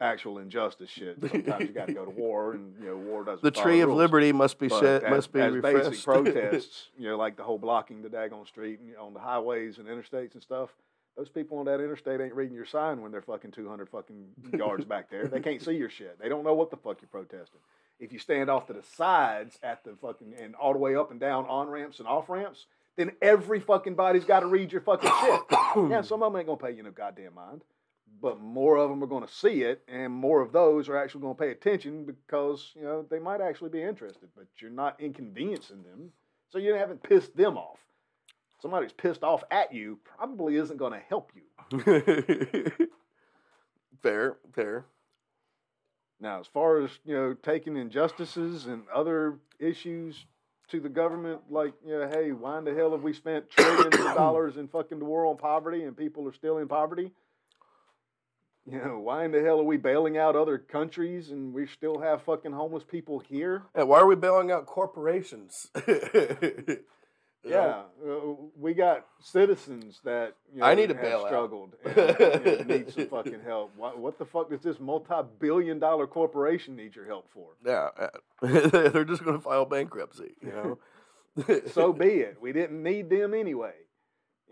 actual injustice shit. Sometimes you got to go to war, and you know, war doesn't. The tree of rules. liberty must be as, must be as refreshed. basic protests, you know, like the whole blocking the daggone street and, on the highways and interstates and stuff. Those people on that interstate ain't reading your sign when they're fucking two hundred fucking yards back there. They can't see your shit. They don't know what the fuck you're protesting. If you stand off to the sides at the fucking and all the way up and down on ramps and off ramps, then every fucking body's got to read your fucking shit. yeah, some of them ain't gonna pay you no goddamn mind, but more of them are gonna see it, and more of those are actually gonna pay attention because you know they might actually be interested. But you're not inconveniencing them, so you haven't pissed them off. Somebody who's pissed off at you probably isn't gonna help you. fair, fair. Now, as far as you know, taking injustices and other issues to the government, like you know, hey, why in the hell have we spent trillions of dollars in fucking the war on poverty and people are still in poverty? You know, why in the hell are we bailing out other countries and we still have fucking homeless people here? Yeah, why are we bailing out corporations? Yeah, uh, we got citizens that you know, I need a have bailout. struggled and need some fucking help. What, what the fuck does this multi-billion-dollar corporation need your help for? Yeah, uh, they're just going to file bankruptcy. You know. so be it. We didn't need them anyway.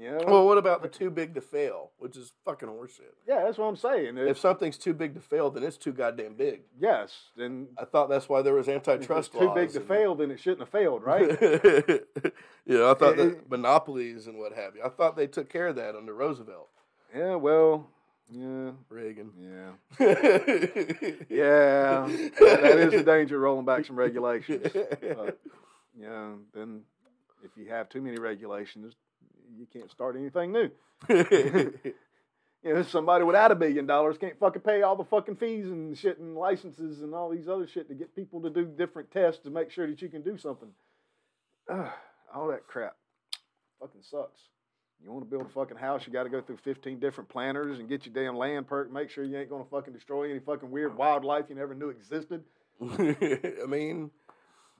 You know? well, what about the too big to fail, which is fucking horseshit? yeah, that's what I'm saying. If If, something's too big to fail, then it's too goddamn big. yes, then I thought that's why there was if it's antitrust too big to fail, then it shouldn't have failed, right? yeah, I thought that monopolies and what have you. I thought they took care of that under Roosevelt, yeah, well, yeah, Reagan. yeah, yeah. that, is the danger of rolling back some regulations. But, know, then if you have too many regulations, you can't start anything new. You know, somebody without a billion dollars can't fucking pay all the fucking fees and shit and licenses and all these other shit to get people to do different tests to make sure that you can do something. Ugh, all that crap fucking sucks. You want to build a fucking house, you got to go through 15 different planners and get your damn land perk, make sure you ain't going to fucking destroy any fucking weird wildlife you never knew existed. I mean,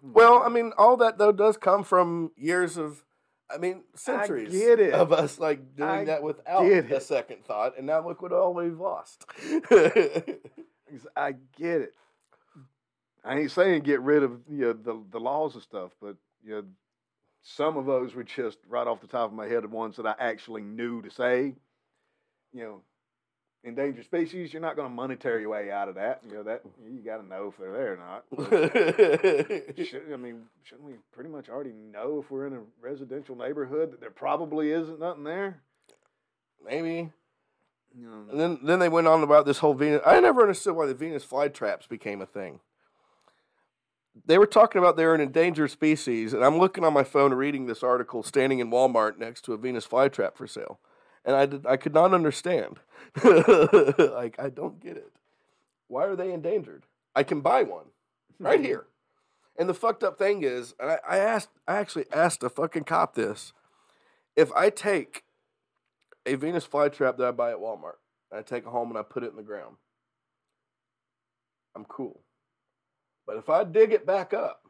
well, I mean, all that though does come from years of, I mean, centuries it. of us like doing I that without a second thought, and now look what all we've lost. I get it. I ain't saying get rid of you know, the the laws and stuff, but you know, some of those were just right off the top of my head the ones that I actually knew to say. You know, endangered species, you're not going to monetary your way out of that. You know that hmm. you got to know if they're there or not. Should, I mean, shouldn't we pretty much already know if we're in a residential neighborhood that there probably isn't nothing there? Maybe. You know, And then then they went on about this whole Venus. I never understood why the Venus flytraps became a thing. They were talking about they're an endangered species, and I'm looking on my phone reading this article, standing in Walmart next to a Venus flytrap for sale, and I did I could not understand. like I don't get it. Why are they endangered? I can buy one hmm. right here. And the fucked up thing is, and I, I asked, I actually asked a fucking cop this: if I take a Venus flytrap that I buy at Walmart. I take it home and I put it in the ground. I'm cool. But if I dig it back up,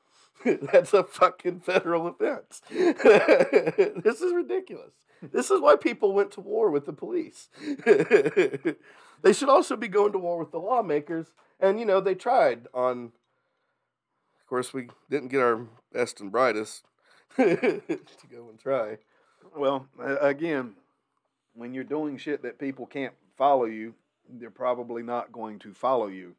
that's a fucking federal offense. this is ridiculous. This is why people went to war with the police. they should also be going to war with the lawmakers. And, you know, they tried on, of course, we didn't get our best and brightest to go and try. Well, again, when you're doing shit that people can't follow you, they're probably not going to follow you.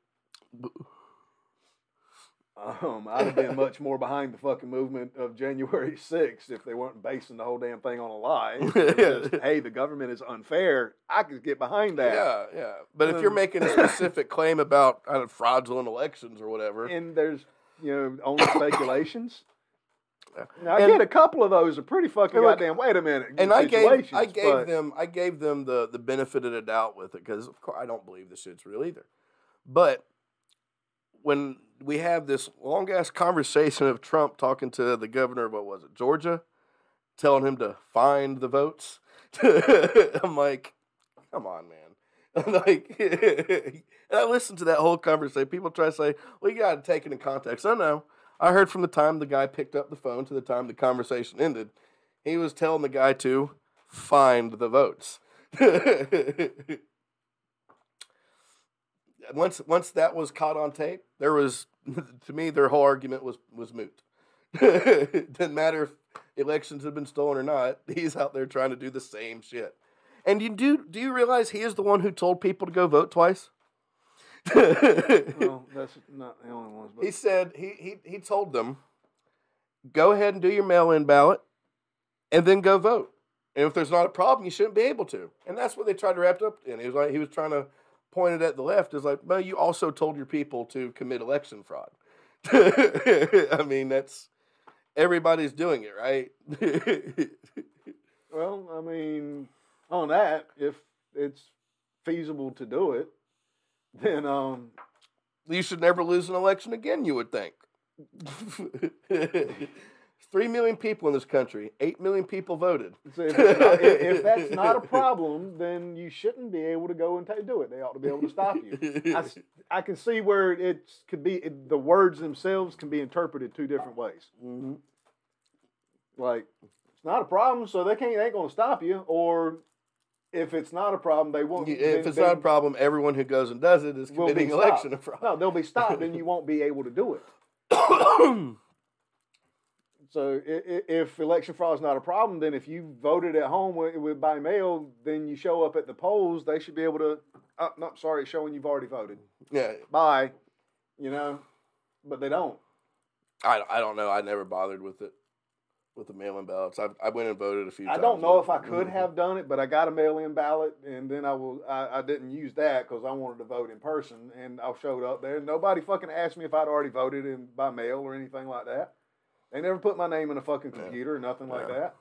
Um, I'd have been much more behind the fucking movement of January 6th if they weren't basing the whole damn thing on a lie. Just, hey, the government is unfair. I could get behind that. Yeah, yeah. But if you're Um, making a specific claim about I don't know, fraudulent elections or whatever, And there's, you know, only speculations. Now, I And- get a couple of those are pretty fucking look, goddamn. Wait a minute. and I gave I gave but- them I gave them the the benefit of the doubt with it because of course I don't believe the shit's real either. But when we have this long ass conversation of Trump talking to the governor of what was it Georgia, telling him to find the votes, I'm like, come on, man. I'm like, and I listened to that whole conversation. People try to say, well, you got to take it in context. I know. I heard from the time the guy picked up the phone to the time the conversation ended, he was telling the guy to find the votes. Once once that was caught on tape, there was to me their whole argument was was moot. it Didn't matter if elections had been stolen or not. He's out there trying to do the same shit. And you do do you realize he is the one who told people to go vote twice? Well, that's not the only ones. But he said he, he he told them, go ahead and do your mail-in ballot, and then go vote. And if there's not a problem, you shouldn't be able to. And that's what they tried to wrap it up in. He was like he was trying to point it at the left. Is like, well, you also told your people to commit election fraud. I mean, that's everybody's doing it, right? Well, I mean, on that, if it's feasible to do it, then um, you should never lose an election again. You would think. Three million people in this country. Eight million people voted. so if, it's not, if, if that's not a problem, then you shouldn't be able to go and ta do it. They ought to be able to stop you. I can see where it could be it, the words themselves can be interpreted two different ways. Mhm. Like it's not a problem, so they can't they ain't gonna stop you. Or if it's not a problem, they won't. If then- it's not a problem, everyone who goes and does it is committing election fraud. No, they'll be stopped, and you won't be able to do it. So if election fraud is not a problem, then if you voted at home with, with by mail, then you show up at the polls. They should be able to. Uh, no, sorry, showing you've already voted. yeah, Bye. You know, but they don't. I, I don't know. I never bothered with it, with the mail-in ballots. I, I went and voted a few I don't know if I could Mhm. have done it, but I got a mail-in ballot, and then I will. I, I didn't use that because I wanted to vote in person, and I showed up there. Nobody fucking asked me if I'd already voted in by mail or anything like that. They never put my name in a fucking Yeah. computer or nothing like Yeah. that.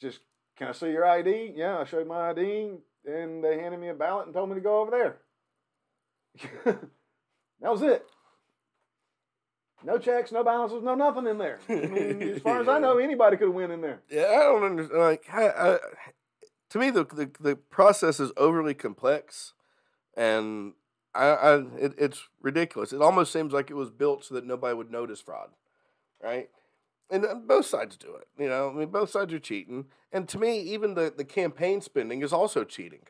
Just can I see your ID? Yeah, I showed my ID, and they handed me a ballot and told me to go over there. that was it. No checks, no balances, no nothing in there. I mean, as far as I know, anybody could win in there. Yeah, I don't understand. Like, I, I, to me, the, the the process is overly complex, and I, I it, it's ridiculous. It almost seems like it was built so that nobody would notice fraud, right? And uh, both sides do it. You know, I mean, both sides are cheating. And to me, even the, the campaign spending is also cheating.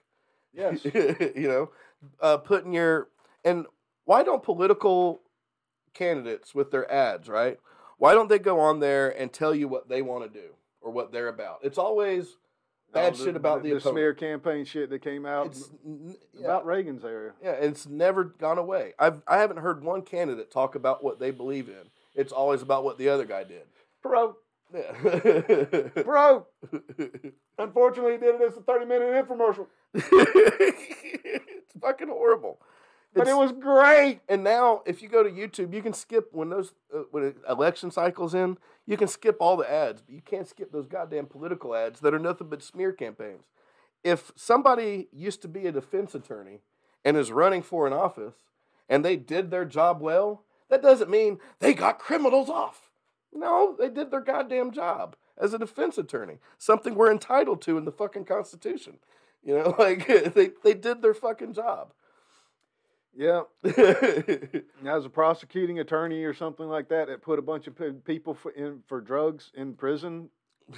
Yes. you know, uh, putting your and why don't political candidates with their ads, right? Why don't they go on there and tell you what they want to do or what they're about? It's always bad Oh, shit about the, the, opponent. smear campaign shit that came out n- yeah, about Reagan's era. yeah, it's never gone away. I've I haven't heard one candidate talk about what they believe in. It's always about what the other guy did. Bro, Yeah. bro. Unfortunately, he did it as a thirty-minute infomercial, it's fucking horrible. But it was great. And now, if you go to YouTube, you can skip when those uh, when election cycles in. You can skip all the ads, but you can't skip those goddamn political ads that are nothing but smear campaigns. If somebody used to be a defense attorney and is running for an office and they did their job well, that doesn't mean they got criminals off. No, they did their goddamn job. as a defense attorney, something we're entitled to in the fucking Constitution. You know, like they they did their fucking job. Yeah. As a prosecuting attorney or something like that, that put a bunch of people for, in for drugs in prison.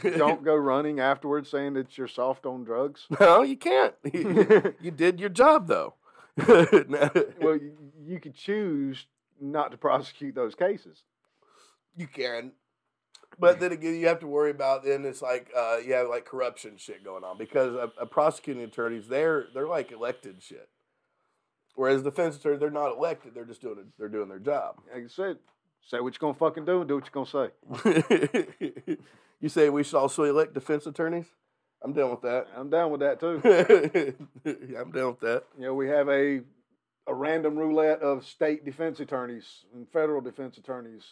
Don't go running afterwards saying that you're soft on drugs. no, you can't. You, did your job though. well, you, you could choose not to prosecute those cases. You can. But then again, you have to worry about then it's like uh, you have like corruption shit going on because a, a prosecuting attorneys they're they're like elected shit, whereas defense attorneys they're not elected they're just doing it, they're doing their job. Like I said, say what you're gonna fucking do and do what you're gonna say. you say we should also elect defense attorneys? I'm down with that. I'm down with that too. Yeah, I'm down with that. You know, we have a a random roulette of state defense attorneys and federal defense attorneys.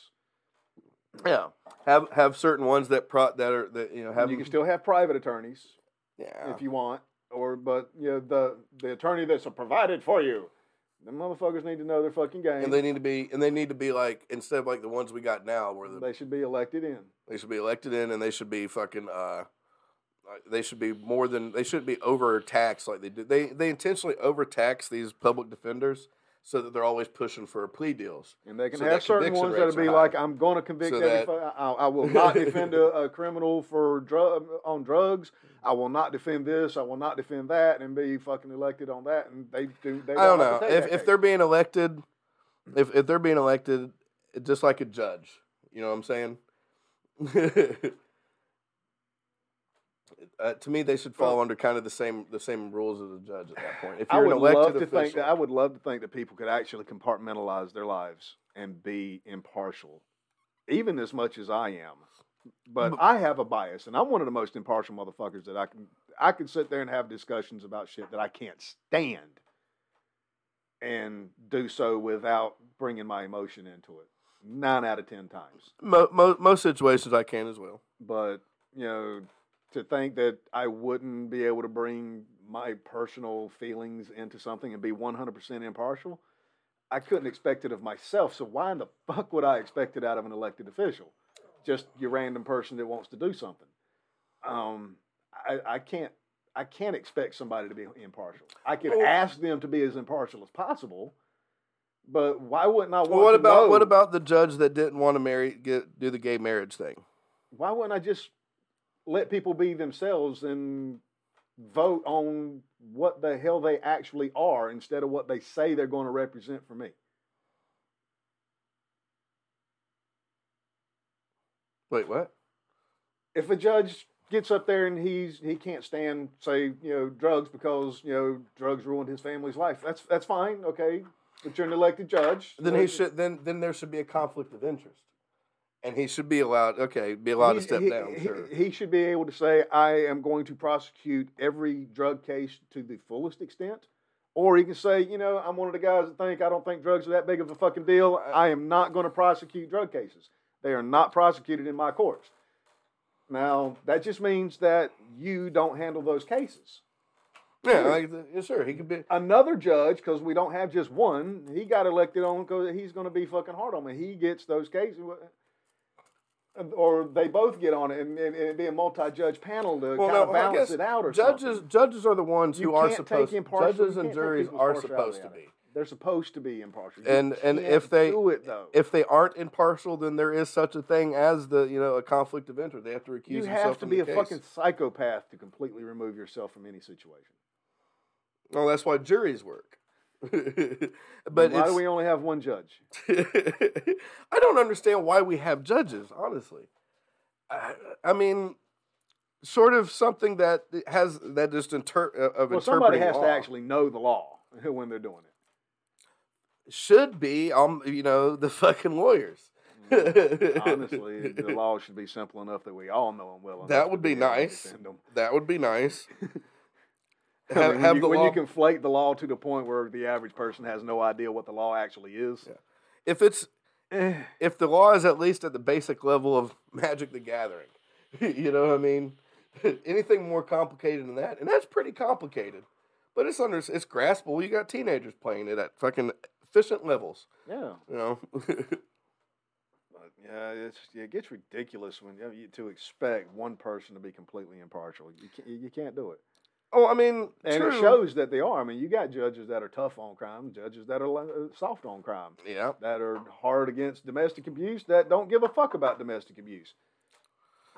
Yeah, have have certain ones that pro that are that you know have you can still have private attorneys yeah if you want, or but you know the the attorney that's provided for you. The motherfuckers need to know their fucking game. and they need to be and they need to be like instead of like the ones we got now where the they should be elected in. They should be elected in, and they should be fucking. Uh, they should be more than they shouldn't be overtaxed like they do. They they intentionally overtax these public defenders so that they're always pushing for plea deals. And they can So have that certain ones that'll be like, I'm going to convict So that- I, I will not defend a, a criminal for drug on drugs. I will not defend this. I will not defend that, and be fucking elected on that. And they do. They I don't know if if case. they're being elected, if if they're being elected, just like a judge. You know what I'm saying? uh, to me, they should fall Well- under kind of the same the same rules as a judge at that point. If you're would an elected love to official, think that I would love to think that people could actually compartmentalize their lives and be impartial, even as much as I am. But But- I have a bias, and I'm one of the most impartial motherfuckers that I can. I can sit there and have discussions about shit that I can't stand, and do so without bringing my emotion into it. Nine out of ten times. mo- mo- most situations I can as well. But you know, to think that I wouldn't be able to bring my personal feelings into something and be 100% impartial, I couldn't expect it of myself. So why in the fuck would I expect it out of an elected official? Just your random person that wants to do something. Um, I, I can't. I can't expect somebody to be impartial. I can Well- ask them to be as impartial as possible, but why wouldn't I want Well, what to about know? what about the judge that didn't want to marry get do the gay marriage thing? why wouldn't I just let people be themselves and vote on what the hell they actually are instead of what they say they're going to represent for me? Wait, what? If a judge gets up there and he's he can't stand say you know drugs because you know drugs ruined his family's life, that's that's fine, okay. But you're an elected judge. Then he should then then there should be a conflict of interest, and he should be allowed. Okay, be allowed to step he, down. he- Sure. he should be able to say, I am going to prosecute every drug case to the fullest extent. Or he can say, you know, I'm one of the guys that think I don't think drugs are that big of a fucking deal. I am not going to prosecute drug cases. They are not prosecuted in my courts. Now, that just means that you don't handle those cases. yeah, like, the- yeah, sure. He could be. Another judge, because we don't have just one, he got elected on because he's going to be fucking hard on me. He gets those cases, or they both get on it, and, and it'd be a multi-judge panel to Well, kind no, of balance it out. Or Judges something. judges are the ones You who are can't take supposed. Judges and juries are supposed to out of it. be. They're supposed to be impartial. You And and if they do it though, if they aren't impartial, then there is such a thing as the you know a conflict of interest. They have to recuse you have to be a case. fucking psychopath to completely remove yourself from any situation. Well, that's why juries work. but why do we only have one judge? I don't understand why we have judges. Honestly, I, I mean, sort of something that has that just inter uh, of Well, somebody has law to actually know the law when they're doing it. should be um you know the fucking lawyers. Honestly, the law should be simple enough that we all know them well. enough That would be to nice. that would be nice. I mean, have when, you, the when law, you conflate the law to the point where the average person has no idea what the law actually is. if it's eh, if the law is at least at the basic level of Magic the Gathering, you know what I mean? Anything more complicated than that, and that's pretty complicated, but it's under it's graspable. You got teenagers playing it at fucking efficient levels, yeah. you know. Yeah, it's it gets ridiculous when you, know, you to expect one person to be completely impartial. You can't, you can't do it. Oh, I mean, And true. it shows that they are. I mean, you got judges that are tough on crime, judges that are uh, soft on crime, Yeah. that are hard against domestic abuse, that don't give a fuck about domestic abuse.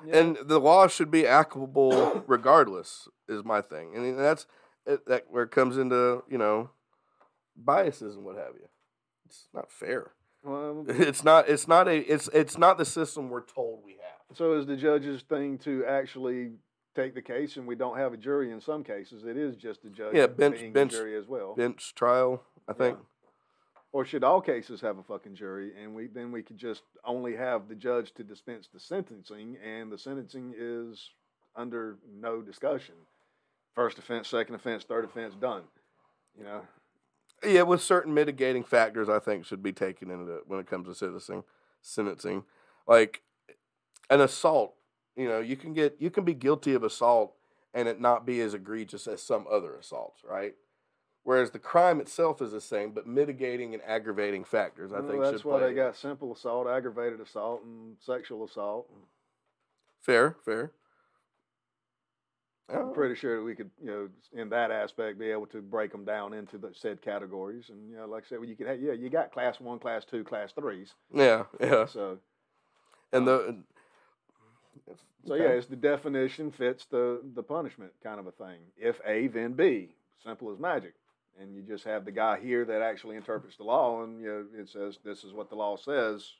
Yeah. And the law should be applicable regardless, is my thing. And that's that where it comes into, you know, biases and what have you. It's not fair. Well, It's not it's not a it's it's not the system we're told we have. so is the judge's thing to actually take the case, and we don't have a jury in some cases. It is just a judge Yeah, bench- bench- jury as well. Bench trial, I think. Or should all cases have a fucking jury, and we then we could just only have the judge to dispense the sentencing, and the sentencing is under no discussion. First offense, second offense, third offense, done. You know, Yeah, with certain mitigating factors, I think should be taken into when it comes to sentencing. Sentencing, like an assault, you know, you can get you can be guilty of assault and it not be as egregious as some other assaults, right? Whereas the crime itself is the same, but mitigating and aggravating factors, I Well, think, that's why they got simple assault, aggravated assault, and sexual assault. fair, fair. I'm oh. pretty sure that we could, you know, in that aspect, be able to break them down into the said categories. And you know, like I said, well, you could have, yeah, you got class one, class two, class threes. yeah, yeah, So, and the so yeah, it's the definition fits the the punishment kind of a thing. If A, then B. Simple as magic. And you just have the guy here that actually interprets the law, and you know, it says this is what the law says.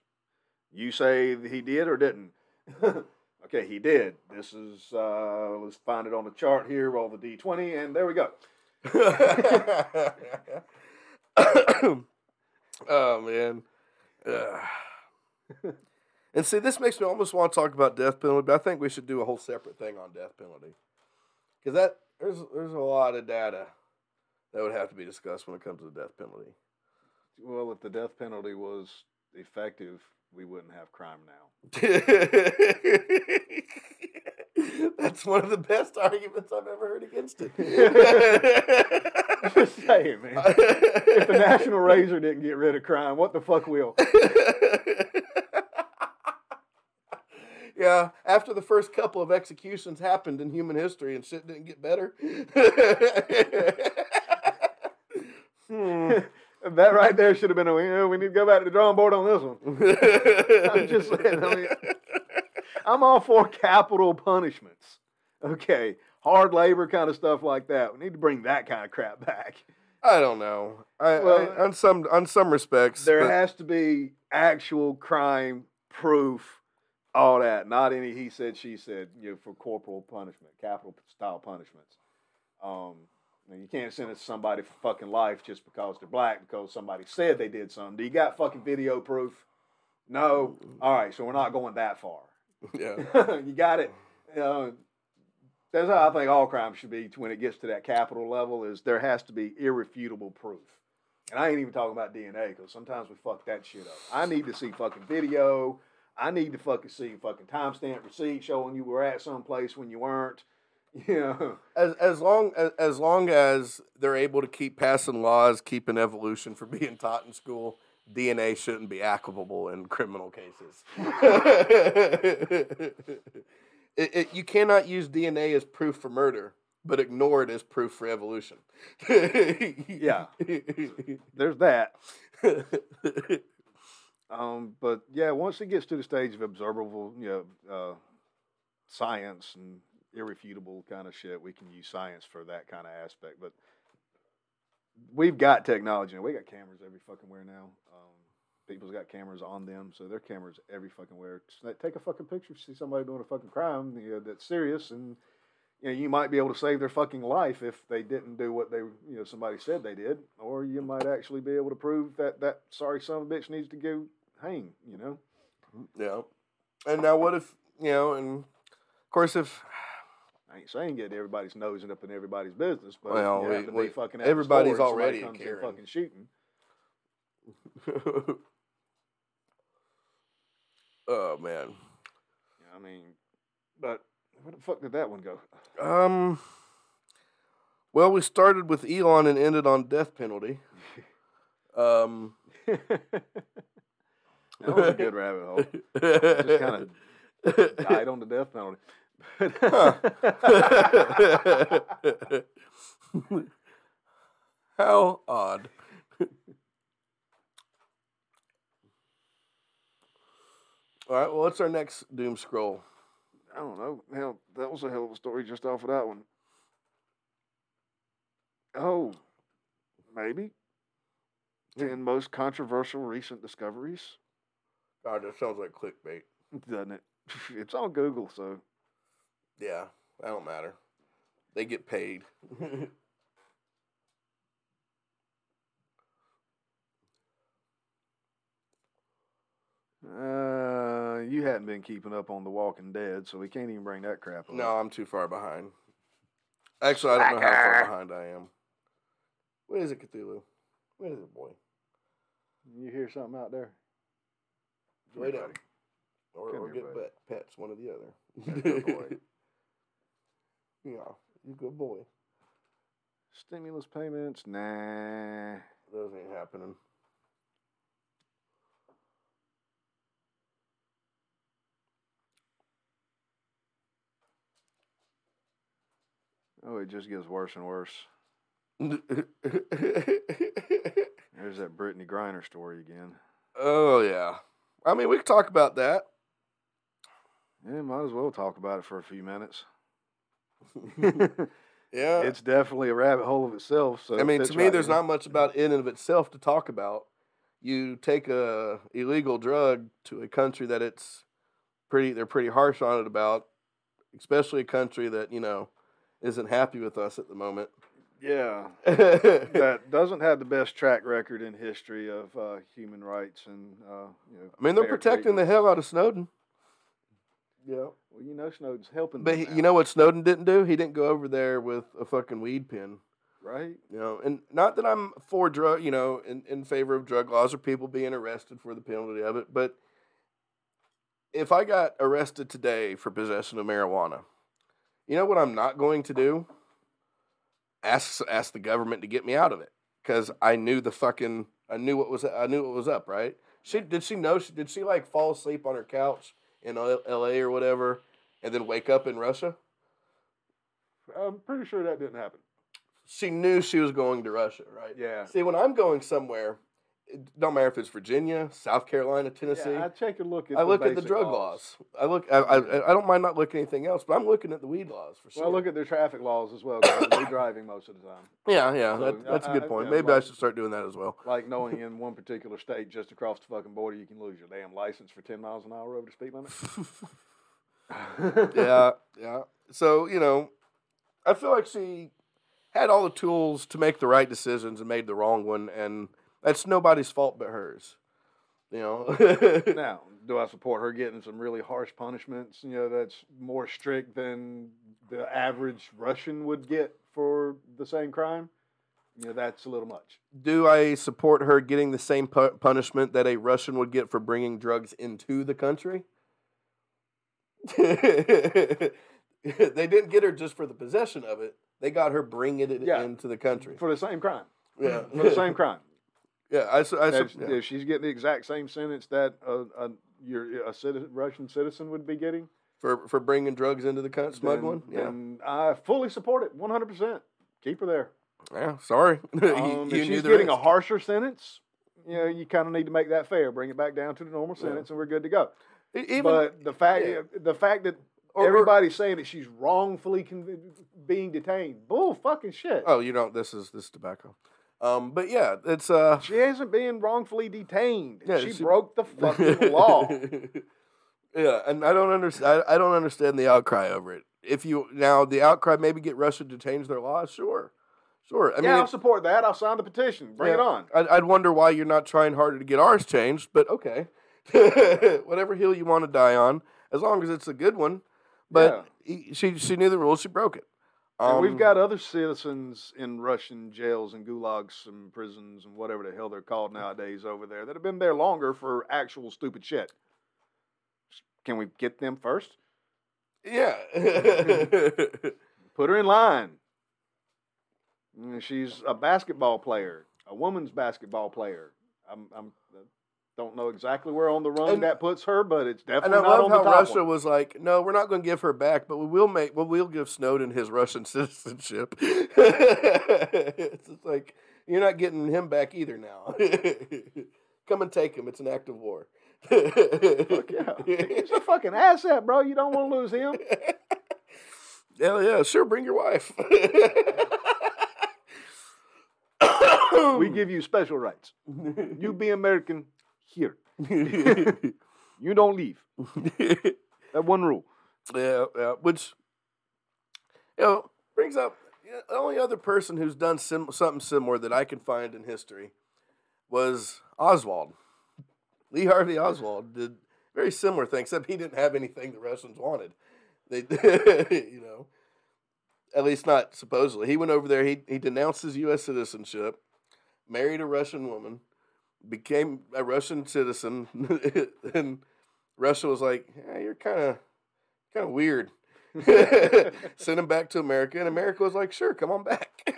You say he did or didn't. okay, he did. This is uh, let's find it on the chart here. Roll the d twenty, and there we go. oh man. Ugh. and see, this makes me almost want to talk about death penalty, but I think we should do a whole separate thing on death penalty because that there's there's a lot of data that would have to be discussed when it comes to the death penalty. Well, if the death penalty was effective, we wouldn't have crime now. That's one of the best arguments I've ever heard against it. Just saying, man. If the National Razor didn't get rid of crime, what the fuck will? Yeah, after the first couple of executions happened in human history and shit didn't get better. Hmm. that right there should have been a. You know, we need to go back to the drawing board on this one. I'm just saying. I mean, I'm all for capital punishments. Okay, hard labor kind of stuff like that. We need to bring that kind of crap back. I don't know. I, Well, I on some on some respects, There but- has to be actual crime proof, all that. Not any he said, she said. You know, for corporal punishment, capital style punishments. Um, you can't sentence somebody for fucking life just because they're black because somebody said they did something. Do you got fucking video proof? No. All right, so we're not going that far. yeah. you got it. Know, that's how I think all crime should be when it gets to that capital level. Is there has to be irrefutable proof. And I ain't even talking about DNA because sometimes we fuck that shit up. I need to see fucking video. I need to fucking see fucking timestamp receipt showing you were at some place when you weren't. Know, As as long as, as long as they're able to keep passing laws, keeping evolution from being taught in school, DNA shouldn't be applicable in criminal cases. it, it, you cannot use DNA as proof for murder, but ignore it as proof for evolution. Yeah. there's that. Um, but yeah, once it gets to the stage of observable, you know, uh, science and irrefutable kind of shit, we can use science for that kind of aspect. But we've got technology, and we got cameras every fucking where now. Um, people's got cameras on them, so their cameras every fucking where. Take a fucking picture, see somebody doing a fucking crime you know, that's serious, and you know you might be able to save their fucking life if they didn't do what they you know somebody said they did, or you might actually be able to prove that that sorry son of a bitch needs to go hang. You know. yeah. And now, what if you know? And of course, if I ain't saying get everybody's nose up in everybody's business, but Well, we- we- fucking everybody's store already comes in fucking shooting. oh man. I mean, but where the fuck did that one go? Um. Well, we started with Elon and ended on death penalty. Um, That was a good rabbit hole. Just kind of died on the death penalty. How odd. All right, well, what's our next doom scroll? I don't know. Hell, that was a hell of a story just off of that one. Oh, maybe. Hmm. Ten most controversial recent discoveries. God, that sounds like clickbait. Doesn't it? It's on Google, so Yeah, that don't matter. They get paid. uh, you hadn't been keeping up on The Walking Dead, so we can't even bring that crap up. no, I'm too far behind. Actually, I don't know how far behind I am. What is it, Cthulhu? What is it, boy? You hear something out there? Here, down. Or, Come or here, get buddy. pet, pets, one or the other. Yeah, good boy. yeah, you good boy. Stimulus payments? Nah. Those ain't happening. Oh, it just gets worse and worse. There's that Brittney Griner story again. oh yeah. I mean, we could talk about that. Yeah, might as well talk about it for a few minutes. Yeah. it's definitely a rabbit hole of itself. So I mean, to me, right there's in. not much about in and of itself to talk about. You take a illegal drug to a country that it's pretty, they're pretty harsh on it about, especially a country that you know isn't happy with us at the moment. Yeah, that doesn't have the best track record in history of uh, human rights and uh, you know. I mean, they're protecting the hell out of Snowden. Yeah, Well, you know, Snowden's helping. but them he, you know what Snowden didn't do? He didn't go over there with a fucking weed pen. right? You know, and not that I'm for drug, you know, in, in favor of drug laws or people being arrested for the penalty of it, but if I got arrested today for possession of marijuana, you know what I'm not going to do? Ask ask the government to get me out of it because I knew the fucking I knew what was I knew what was up. Right? She did she know she did she like fall asleep on her couch in L- L.A. or whatever, and then wake up in Russia? I'm pretty sure that didn't happen. She knew she was going to Russia, right? Yeah. See, when I'm going somewhere, it don't matter if it's Virginia, South Carolina, Tennessee. Yeah, I take a look at. I the look at the drug laws. I look. I, I, I don't mind not looking at anything else, but I'm looking at the weed laws for sure. Well, I look at their traffic laws as well. they're driving most of the time. yeah, yeah. So, That, that's a good point. yeah, Maybe I should start doing that as well. Like knowing in one particular state, just across the fucking border, you can lose your damn license for ten miles an hour over the speed limit. yeah, yeah. So you know, I feel like she had all the tools to make the right decisions and made the wrong one, and that's nobody's fault but hers. You know. Now, do I support her getting some really harsh punishments? You know, that's more strict than the average Russian would get for the same crime. You know, that's a little much. Do I support her getting the same pu- punishment that a Russian would get for bringing drugs into the country? they didn't get her just for the possession of it. They got her bringing it Yeah. into the country. For the same crime. Yeah, For the same crime. Yeah, I, I, su- That's- yeah. If she's getting the exact same sentence that a, a, your, a citi- Russian citizen would be getting, for for bringing drugs into the country, smuggling. then I fully support it 100%. Keep her there. yeah, yeah. Sorry, you, Um, you if she's getting a harsher sentence, you know, you kind of need to make that fair. Bring it back down to the normal Yeah. sentence, and we're good to go. Even but the fact, yeah. the fact that or- or- everybody's saying that she's wrongfully being detained, bull fucking shit. oh, you don't. This is this is tobacco. Um, but yeah, it's uh. She hasn't been wrongfully detained. Yeah, she, she- broke the fucking law. yeah, and I don't understand. I, I don't understand the outcry over it. If you now the outcry maybe get Russia to change their laws, sure, sure. I yeah, mean, I'll support that. I'll sign the petition. Bring it on. I'd, I'd wonder why you're not trying harder to get ours changed, but okay, whatever hill you want to die on, as long as it's a good one. But he- she she knew the rules, she broke it. And Um, we've got other citizens in Russian jails and gulags and prisons and whatever the hell they're called nowadays over there that have been there longer for actual stupid shit. Can we get them first? yeah. Put her in line. Mm, She's a basketball player, a woman's basketball player. I'm, I'm Don't know exactly where on the run And- that puts her, but it's And definitely I not love on how the top Russia one. was like, "No, we're not going to give her back, but we will make, well, we'll give Snowden his Russian citizenship." it's just like you're not getting him back either now. Come and take him. It's an act of war. Fuck yeah. He's a fucking asset, bro. You don't want to lose him. Hell yeah, sure, bring your wife. We give you special rights. You be American here. You don't leave. That one rule. yeah, yeah, which you know brings up you know, the only other person who's done sim- something similar that I can find in history was Oswald. Lee Harvey Oswald did very similar thing, except he didn't have anything the Russians wanted. They, you know, at least not supposedly. He went over there. He he denounced his U.S. citizenship, married a Russian woman, became a Russian citizen, and Russia was like, yeah, "You're kind of kind of weird." Send him back to America, and America was like, "Sure, come on back."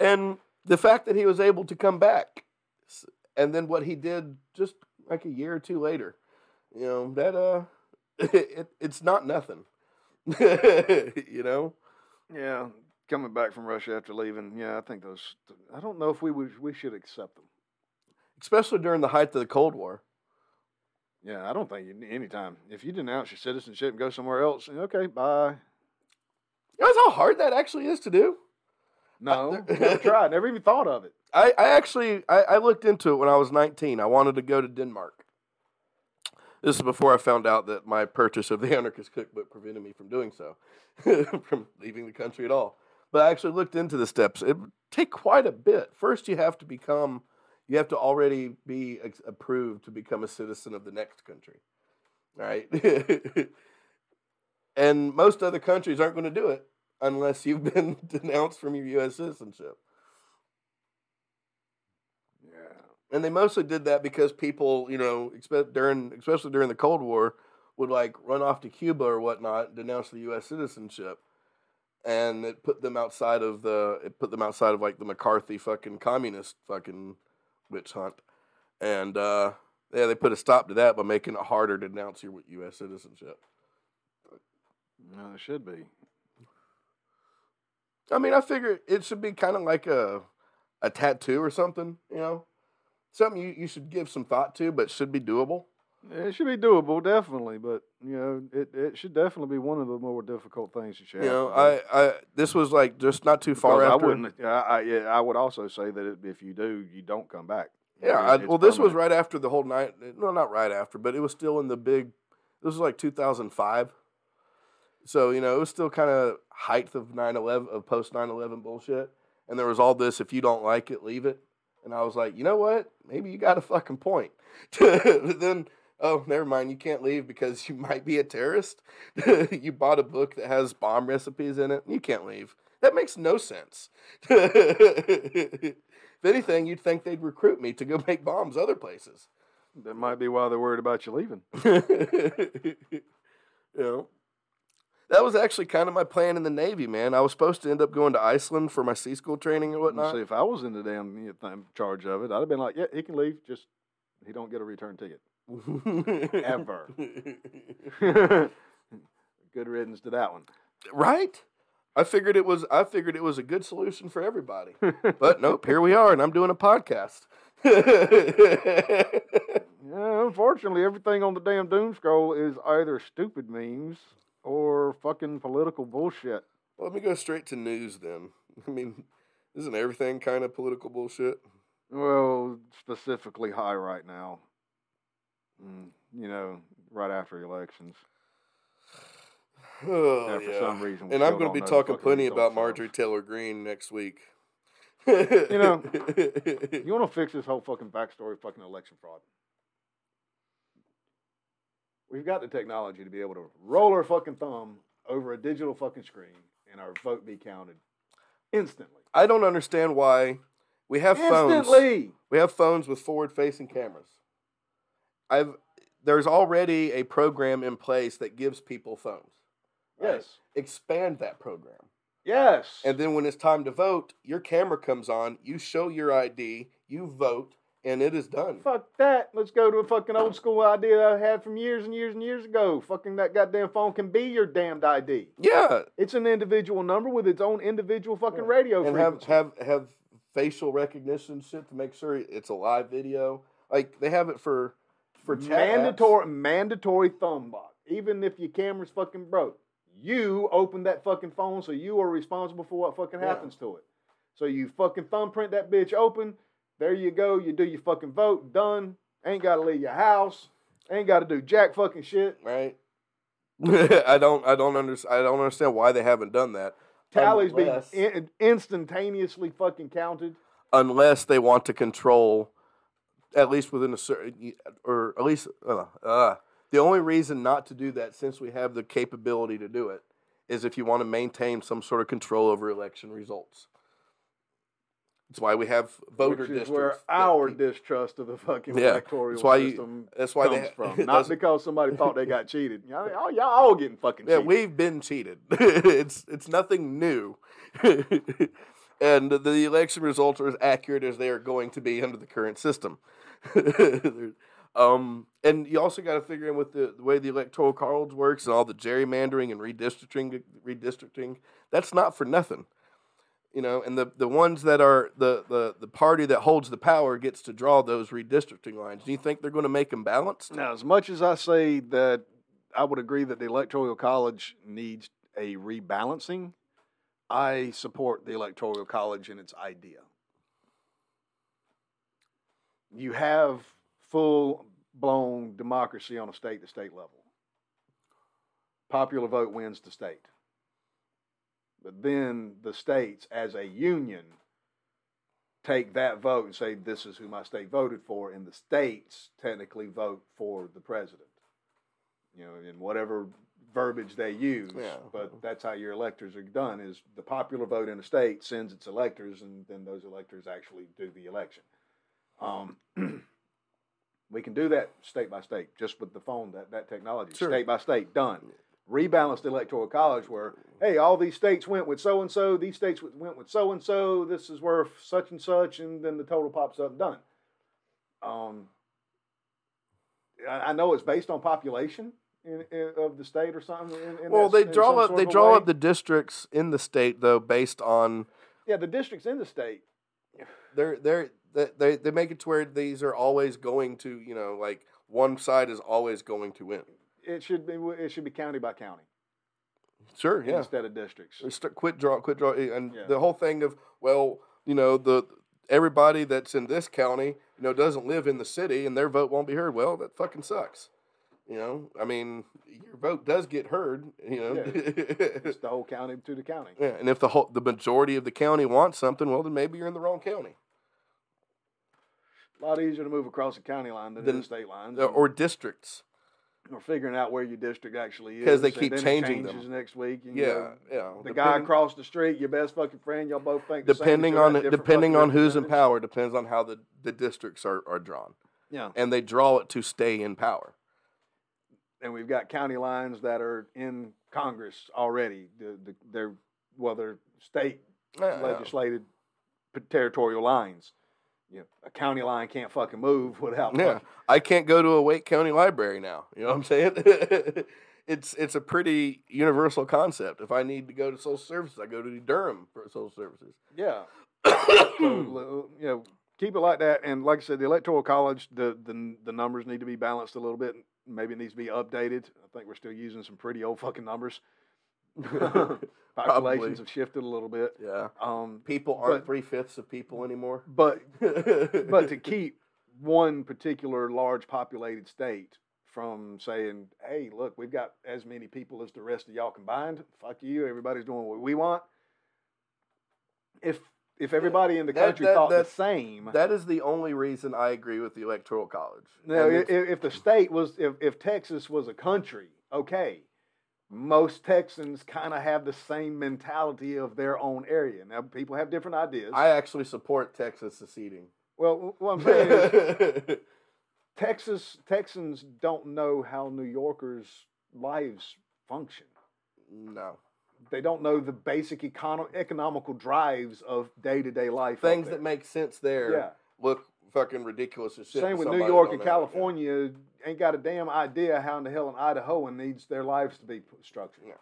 and the fact that he was able to come back, and then what he did just like a year or two later, you know that uh, it, it's not nothing. you know, Yeah, coming back from Russia after leaving. Yeah, I think those. I don't know if we would, we should accept them. especially during the height of the Cold War. Yeah, I don't think you, anytime if you denounce your citizenship and go somewhere else, eh, okay, bye. You know how hard that actually is to do. No, never tried, never even thought of it. I, I actually I, I looked into it when I was 19. I wanted to go to Denmark. This is before I found out that my purchase of the Anarchist Cookbook prevented me from doing so, from leaving the country at all. But I actually looked into the steps. It would take quite a bit. First, you have to become, you have to already be approved to become a citizen of the next country, right? and most other countries aren't going to do it unless you've been denounced from your U.S. citizenship. Yeah, and they mostly did that because people, you know, during, especially during the Cold War, would like run off to Cuba or whatnot, denounce the U.S. citizenship, and it put them outside of the, it put them outside of like the McCarthy fucking communist fucking witch hunt, and uh, yeah, they put a stop to that by making it harder to denounce your U.S. citizenship. no, it should be. I mean, I figure it should be kind of like a, a tattoo or something, you know, something you, you should give some thought to, but should be doable. It should be doable, definitely, but you know, it, it should definitely be one of the more difficult things that you You know, to. I, I this was like just not too far Because after. I wouldn't. I, I, yeah, I would also say that if you do, you don't come back. yeah, I, well, this was right after the whole night. No, not right after, but it was still in the big. This was like 2005. So you know, it was still kind of height of 9/11 of post 9/11 bullshit, and there was all this. If you don't like it, leave it. And I was like, you know what? Maybe you got a fucking point. But then, oh, never mind. You can't leave because you might be a terrorist. you bought a book that has bomb recipes in it. You can't leave. That makes no sense. if anything, you'd think they'd recruit me to go make bombs other places. That might be why they're worried about you leaving. you know, that was actually kind of my plan in the Navy, man. I was supposed to end up going to Iceland for my sea school training and whatnot. See, if I was in the damn you know, charge of it, I'd have been like, yeah, he can leave. Just he don't get a return ticket. Ever. Good riddance to that one. right? I figured it was. I figured it was a good solution for everybody. But nope, here we are, and I'm doing a podcast. Yeah, unfortunately, everything on the damn doom scroll is either stupid memes or fucking political bullshit. Let me go straight to news then. I mean, isn't everything kind of political bullshit? Well, specifically high right now. Mm, you know, right after elections. Oh, Yeah, for yeah. some reason. And I'm going to be don't know the talking plenty about. Marjorie Taylor Greene next week. You know, You want to fix this whole fucking backstory fucking election fraud? We've got the technology to be able to roll our fucking thumb over a digital fucking screen and our vote be counted instantly. I don't understand why we have phones. We have phones with forward-facing cameras. I've there's already a program in place that gives people phones. right? Yes. Expand that program. Yes. And then when it's time to vote, your camera comes on, you show your ID, you vote, and it is done. Fuck that. Let's go to a fucking old school idea I had from years and years and years ago. Fucking that goddamn phone can be your damned ID. Yeah, It's an individual number with its own individual fucking Yeah. radio and have frequency. have have facial recognition shit to make sure it's a live video. Like they have it for for mandatory mandatory thumb lock. Even if your camera's fucking broke, you open that fucking phone, so you are responsible for what fucking Yeah. happens to it. So you fucking thumbprint that bitch open. There you go. You do your fucking vote. Done. Ain't got to leave your house. Ain't got to do jack fucking shit. right? I don't I don't understand I don't understand why they haven't done that Tallies Unless- be in, instantaneously fucking counted. unless they want to control at least within a certain or at least uh, uh, the only reason not to do that since we have the capability to do it is if you want to maintain some sort of control over election results. That's why we have voter which is districts. where our keep- distrust of the fucking Yeah, electoral that's why you- system that's why comes they from. Not because somebody thought they got cheated. Y'all, y'all, y'all all getting fucking Yeah, cheated. we've been cheated. it's it's nothing new. and the election results are as accurate as they are going to be under the current system. um, and you also got to figure in with the, the way the electoral college works and all the gerrymandering and redistricting, redistricting. That's not for nothing, you know. And the, the ones that are the, the the party that holds the power gets to draw those redistricting lines. Do you think they're going to make them balanced? Now, as much as I say that I would agree that the Electoral College needs a rebalancing, I support the Electoral College and its idea. You have full blown democracy on a state to state level. Popular vote wins the state. But then the states, as a union, take that vote and say, this is who my state voted for, and the states technically vote for the president. You know, in whatever verbiage they use. Yeah. But that's how your electors are done is the popular vote in a state sends its electors and then those electors actually do the election. Um, we can do that state by state, just with the phone, that, that technology. Sure. State by state, done. Rebalanced electoral college where, hey, all these states went with so and so, these states went with so and so, this is worth such and such, and then the total pops up, done. Um, I, I know it's based on population in, in, of the state or something. In, in Well, that- they draw up they draw way. up the districts in the state though based on yeah the districts in the state. they're they're they- they they make it to where these are always going to you know like one side is always going to win. It should be it should be county by county Sure, yeah. instead of districts. Quit draw, quit draw, eh, and Yeah. the whole thing of well, you know the everybody that's in this county, you know, doesn't live in the city, and their vote won't be heard. Well, that fucking sucks. You know, I mean, your vote does get heard. You know, It's the whole county to the county. yeah, and if the whole the majority of the county wants something, well, then maybe you're in the wrong county. A lot easier to move across the county line than Than- the state lines. Or districts. or figuring out where your district actually is. Because they keep changing them. next week. and, Yeah, you know, yeah. The guy across the street, your best fucking friend, y'all both think the same, depending on depending on who's in power depends on how the, the districts are, are drawn Yeah, and they draw it to stay in power and we've got county lines that are in Congress already. The, the, they're well, they're state Yeah, yeah. legislated p- territorial lines. You know, a county line can't fucking move without. yeah fucking- i can't go to a wake county library now you know what i'm saying it's it's a pretty universal concept if i need to go to social services i go to durham for social services yeah. so, uh, you know, keep it like that. And like I said, the electoral college, the, the the numbers need to be balanced a little bit. Maybe it needs to be updated. I think we're still using some pretty old fucking numbers. Populations have shifted a little bit. yeah Um, people aren't three-fifths of people anymore but but to keep one particular large populated state from saying, "Hey, look, we've got as many people as the rest of y'all combined. Fuck you. Everybody's doing what we want." If if everybody in the That- country that- thought the same, that is the only reason i agree with the electoral college now if, if the state was if, if Texas was a country, okay. Most Texans kind of have the same mentality of their own area. Now, people have different ideas. i actually support texas seceding well, what I'm saying is, Texas Texans don't know how New Yorkers' lives function. no they don't know the basic econo- economical drives of day to day life. Things that make sense there yeah. look fucking ridiculous as shit. Same with New York and. California. Ain't got a damn idea how in the hell an Idahoan needs their lives to be structured. Yeah.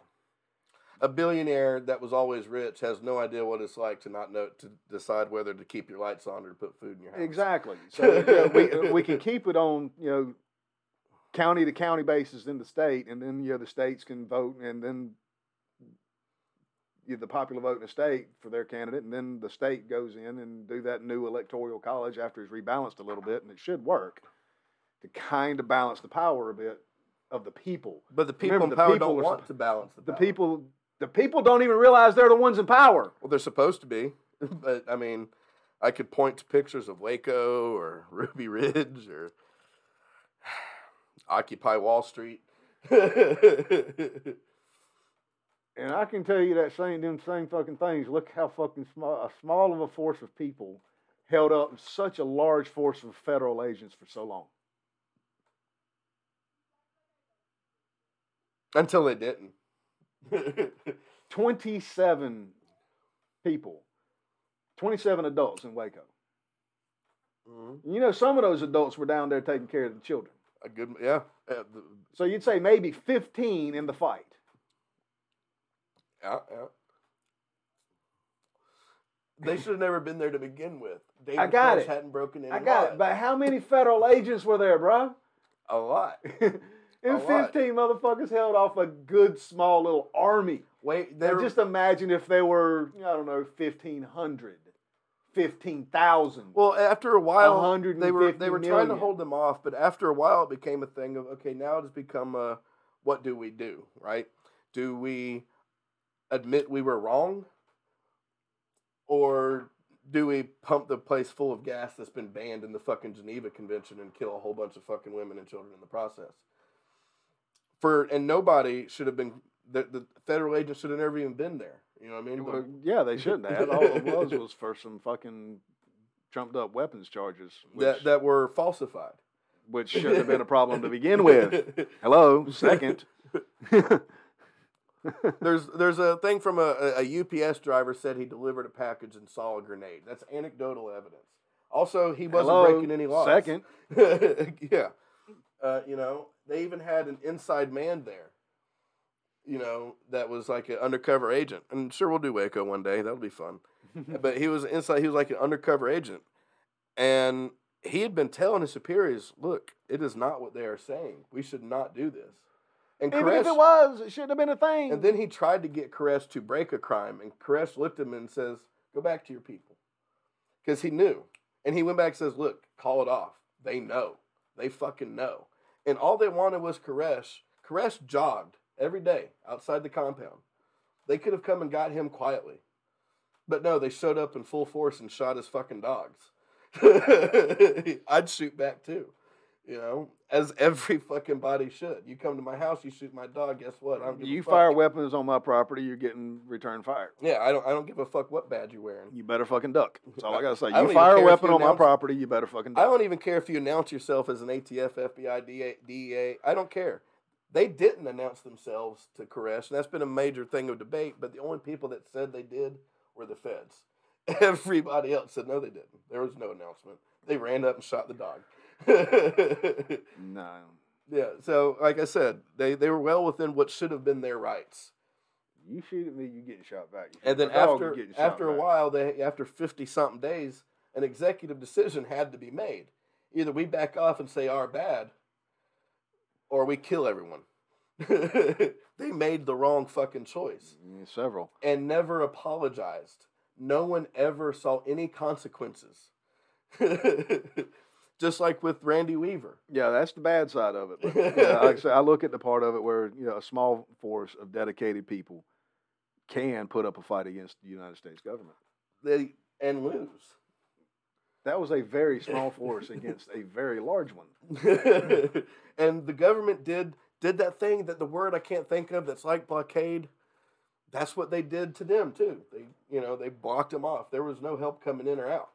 A billionaire that was always rich has no idea what it's like to not know to decide whether to keep your lights on or to put food in your house. Exactly. So know, we we can keep it on you know county to county basis in the state, and then you know the states can vote, and then the popular vote in the state for their candidate, and then the state goes in and do that new electoral college after it's rebalanced a little bit, and it should work to kind of balance the power a bit of the people. But the people Remember, in the power people don't want to balance the The power. people, the people don't even realize they're the ones in power. Well, they're supposed to be, but I mean, I could point to pictures of Waco or Ruby Ridge or Occupy Wall Street. And I can tell you that same them same fucking things. Look how fucking small a small of a force of people held up such a large force of federal agents for so long. Until they didn't. Twenty seven people, twenty seven adults in Waco. Mhm. You know, some of those adults were down there taking care of the children. A good, yeah. Uh, So you'd say maybe fifteen in the fight. Yeah, yeah. They should have never been there to begin with. David I got Koresh it. hadn't broken any I got it. But how many federal agents were there, bro? A lot. and A lot. 15 motherfuckers held off a good small little army. Wait, they just imagine if they were, I don't know, 1,500, 15,000. Well, after a while, they were they were trying to hold them off, but after a while, it became a thing of okay, now it's become a what do we do, right? Do we admit we were wrong, or do we pump the place full of gas that's been banned in the fucking Geneva Convention and kill a whole bunch of fucking women and children in the process? For and nobody should have been the, the federal agents should have never even been there. You know what I mean? Well, yeah, they shouldn't have. All it was was for some fucking trumped up weapons charges, which, that that were falsified. which shouldn't have been a problem to begin with. Hello, second. There's there's a thing from a, a UPS driver said he delivered a package and saw a grenade. That's anecdotal evidence. Also, he wasn't Hello, breaking any laws. second. yeah. Uh, you know, they even had an inside man there. You know, that was like an undercover agent. And sure, we'll do Waco one day. That'll be fun. but he was inside. He was like an undercover agent, and he had been telling his superiors, "Look, it is not what they are saying. We should not do this." And Even if it was, it shouldn't have been a thing. and then he tried to get Koresh to break a crime, and Koresh looked at him and says, "Go back to your people," because he knew. And he went back and says, "Look, call it off. They know. They fucking know." And all they wanted was Koresh. Koresh jogged every day outside the compound. They could have come and got him quietly, but no, they showed up in full force and shot his fucking dogs. I'd shoot back too. You know, as every fucking body should. You come to my house, you shoot my dog. Guess what? I don't give a you fire weapons on my property, you're getting return fire. Yeah, I don't. I don't give a fuck what badge you're wearing. You better fucking duck. That's all I gotta say. I You fire a weapon on my property, you better fucking I don't even care if you announce yourself as an ATF, FBI, DA, DEA. I don't care. They didn't announce themselves to Koresh, and that's been a major thing of debate. But the only people that said they did were the feds. Everybody else said no, they didn't. There was no announcement. They ran up and shot the dog. No. yeah. So, like I said, they they were well within what should have been their rights. You shoot at me, you getting shot back. You And then my dog, you after after a back. while, they after fifty something days, an executive decision had to be made. Either we back off and say our bad, or we kill everyone. they made the wrong fucking choice several. and never apologized. No one ever saw any consequences. Just like with Randy Weaver. Yeah, that's the bad side of it. But, yeah, like I say, I look at the part of it where you know a small force of dedicated people can put up a fight against the United States government. They and lose. That was a very small force against a very large one. and the government did did that thing that the word I can't think of that's like blockade. That's what they did to them too. They you know they blocked them off. There was no help coming in or out.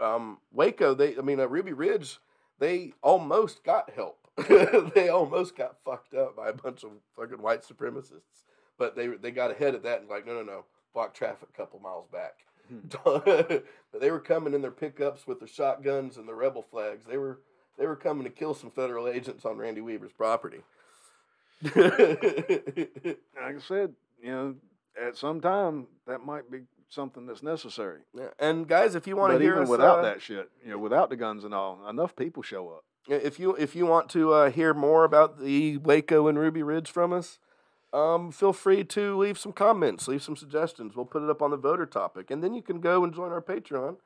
Um, Waco, they I mean uh, Ruby Ridge, they almost got help. they almost got fucked up by a bunch of fucking white supremacists. but they they got ahead of that and like, no, no, no, block traffic a couple miles back. Hmm. but they were coming in their pickups with their shotguns and the rebel flags. They were they were coming to kill some federal agents on Randy Weaver's property. Like I said, you know, at some time that might be something that's necessary. Yeah, and guys, if you want But to hear even us, without uh, that shit, you know, without the guns and all, enough people show up. if you if you want to uh, hear more about the Waco and Ruby Ridge from us, um, feel free to leave some comments, leave some suggestions. We'll put it up on the voter topic, and then you can go and join our Patreon,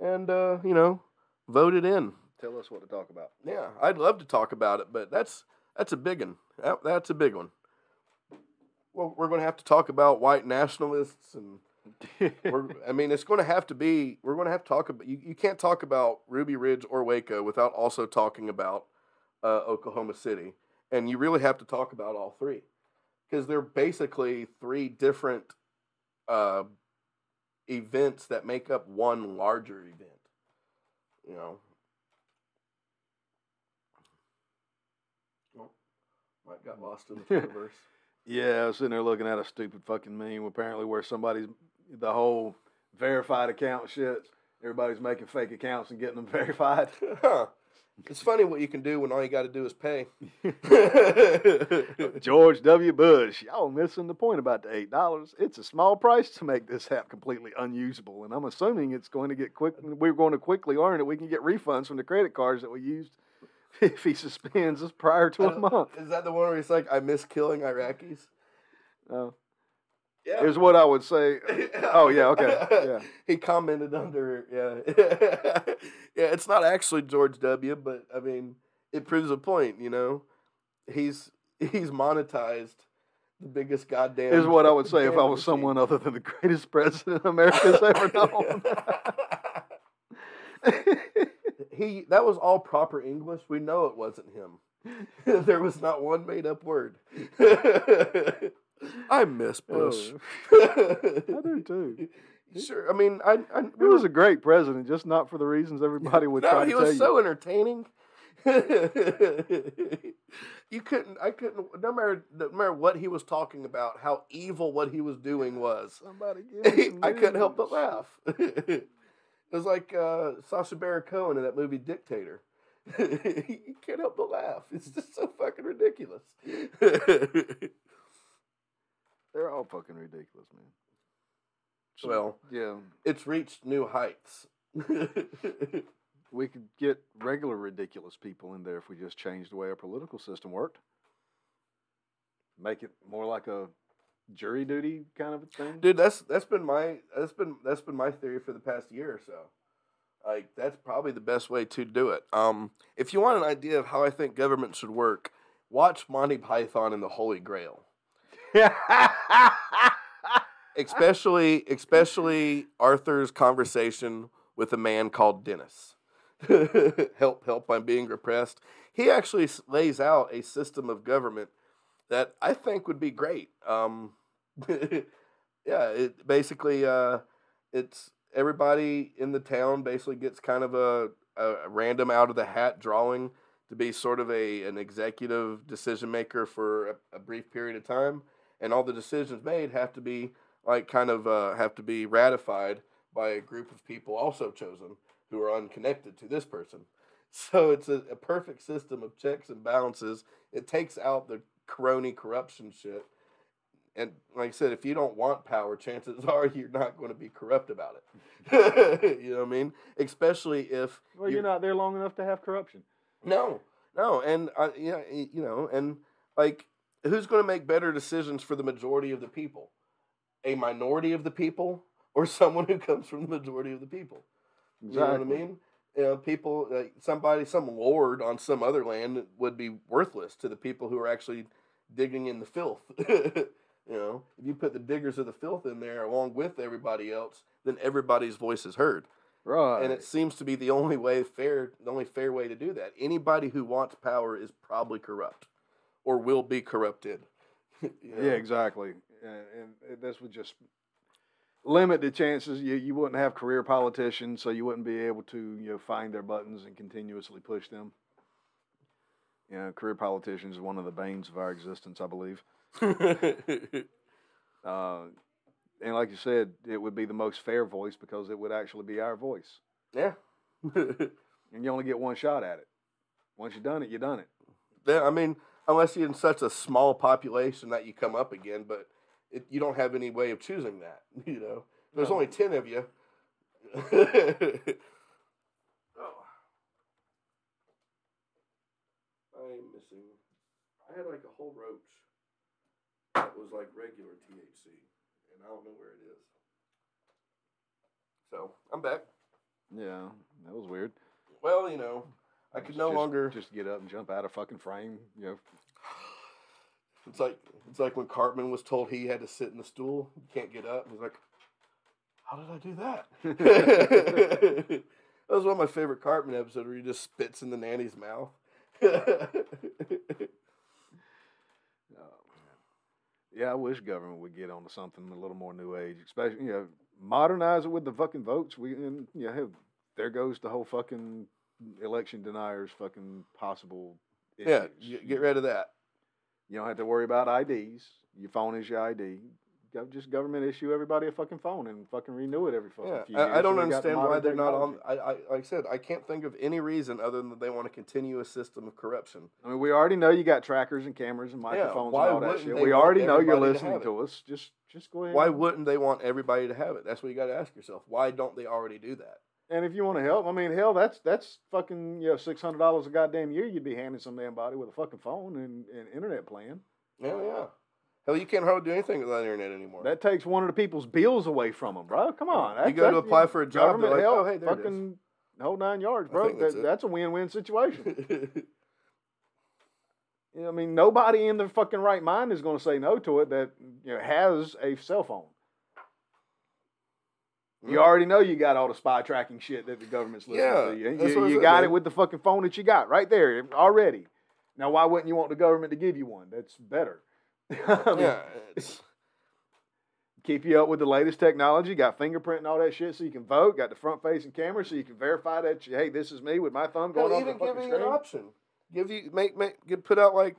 and uh, you know, vote it in. Tell us what to talk about. Yeah, I'd love to talk about it, but that's that's a big one. That, that's a big one. Well, we're going to have to talk about white nationalists, and we're, I mean, it's going to have to be. We're going to have to talk about. You, you can't talk about Ruby Ridge or Waco without also talking about uh, Oklahoma City, and you really have to talk about all three because they're basically three different uh, events that make up one larger event. You know. Oh, Mike got lost in the universe. Yeah, I was sitting there looking at a stupid fucking meme apparently where somebody's the whole verified account shit. Everybody's making fake accounts and getting them verified. Huh. It's funny what you can do when all you got to do is pay. George W. Bush, y'all missing the point about the eight dollars. It's a small price to make this app completely unusable, and I'm assuming it's going to get quick. We're going to quickly learn that we can get refunds from the credit cards that we used if he suspends us prior to a month. Is that the one where he's like, I miss killing Iraqis? Uh, Yeah. here's what I would say. Oh yeah, okay, yeah. he commented under, yeah. yeah, it's not actually George W., but I mean, it proves a point, you know? He's he's monetized the biggest goddamn. is what I would say if I was machine. someone other than the greatest president America's ever known. he that was all proper English. We know it wasn't him. there was not one made up word. I miss Bush. Oh, I do too. Sure. I mean, I, I He was a great president, just not for the reasons everybody would no, try to he tell was you. so entertaining. you couldn't. I couldn't. No matter, no matter what he was talking about, how evil what he was doing was. Somebody give me I couldn't help but laugh. it was like uh, Sacha Baron Cohen in that movie Dictator. you can't help but laugh. It's just so fucking ridiculous. They're all fucking ridiculous, man. So, well, yeah, it's reached new heights. we could get regular ridiculous people in there if we just changed the way our political system worked. Make it more like a jury duty kind of a thing. Dude, that's that's been my that's been that's been my theory for the past year or so. Like that's probably the best way to do it. Um, if you want an idea of how I think government should work, watch Monty Python and the Holy Grail. Especially especially Arthur's conversation with a man called Dennis. help help I'm being repressed. He actually lays out a system of government that I think would be great. Um, yeah, it basically uh, it's everybody in the town basically gets kind of a, a random out of the hat drawing to be sort of a an executive decision maker for a, a brief period of time, and all the decisions made have to be like kind of uh, have to be ratified by a group of people also chosen who are unconnected to this person. So it's a, a perfect system of checks and balances. It takes out the crony corruption shit. And like I said, if you don't want power, chances are you're not going to be corrupt about it. you know what I mean? Especially if well, you- you're not there long enough to have corruption. no, no, and uh, yeah, you know, and like, who's going to make better decisions for the majority of the people? A minority of the people, or someone who comes from the majority of the people? You know what I mean? You know, people, uh, somebody, some lord on some other land would be worthless to the people who are actually digging in the filth. you know, if you put the diggers of the filth in there along with everybody else, then everybody's voice is heard Right. and it seems to be the only way fair the only fair way to do that anybody who wants power is probably corrupt or will be corrupted You know? Yeah, exactly. And, and this would just limit the chances. You you wouldn't have career politicians, so you wouldn't be able to you know find their buttons and continuously push them. You know, career politicians is one of the banes of our existence, I believe. Uh, and like you said, it would be the most fair voice because it would actually be our voice. Yeah. And you only get one shot at it. Once you've done it, you've done it. yeah. I mean, unless you're in such a small population that you come up again, but it, you don't have any way of choosing that. You know, there's No. only ten of you. oh. I'm missing. I had like a whole roach that was like regular THC, and I don't know where it is. So I'm back. Yeah, that was weird. Well, you know, I could no Just- longer. just get up and jump out of fucking frame. You know, It's like it's like when Cartman was told he had to sit in the stool. You can't get up. He's like, "How did I do that?" that was one of my favorite Cartman episodes where he just spits in the nanny's mouth. Oh. Yeah, I wish government would get onto something a little more new age, especially you know, modernize it with the fucking votes. We and you know, there goes the whole fucking election deniers fucking possible. yeah, issues. get, get rid of that. You don't have to worry about IDs. Your phone is your ID. Just government issue everybody a fucking phone and fucking renew it every fucking Yeah, few I, I don't so we got the understand why they're not on. I, I like I said, I can't think of any reason other than that they want to continue a system of corruption. I mean, we already know you got trackers and cameras and microphones why and all that wouldn't shit. We already know you're everybody to listening to, us. Just, just go ahead. Why wouldn't they want everybody to have it? That's what you got to ask yourself. Why don't they already do that? And if you want to help, I mean, hell, that's that's fucking you know six hundred dollars a goddamn year you'd be handing some damn body with a fucking phone and, and internet plan. Yeah, yeah. Hell, you can't hardly do anything without internet anymore. That takes one of the people's bills away from them, bro. Come on, You that's, go to apply for a job, they're like, help, "Oh, hey, there it is." fucking whole nine yards, bro. that's That- that's a win-win situation. You know, I mean, nobody in their fucking right mind is going to say no to it that you know has a cell phone. You already know you got all the spy tracking shit that the government's listening Yeah, to. You, you, you got man. it with the fucking phone that you got right there already. Now, why wouldn't you want the government to give you one? That's better. I mean, yeah, it's, Keep you up with the latest technology. Got fingerprint and all that shit, so you can vote. Got the front-facing camera, so you can verify that you, hey, this is me with my thumb going on the even fucking give you an option. Give you make make get put out like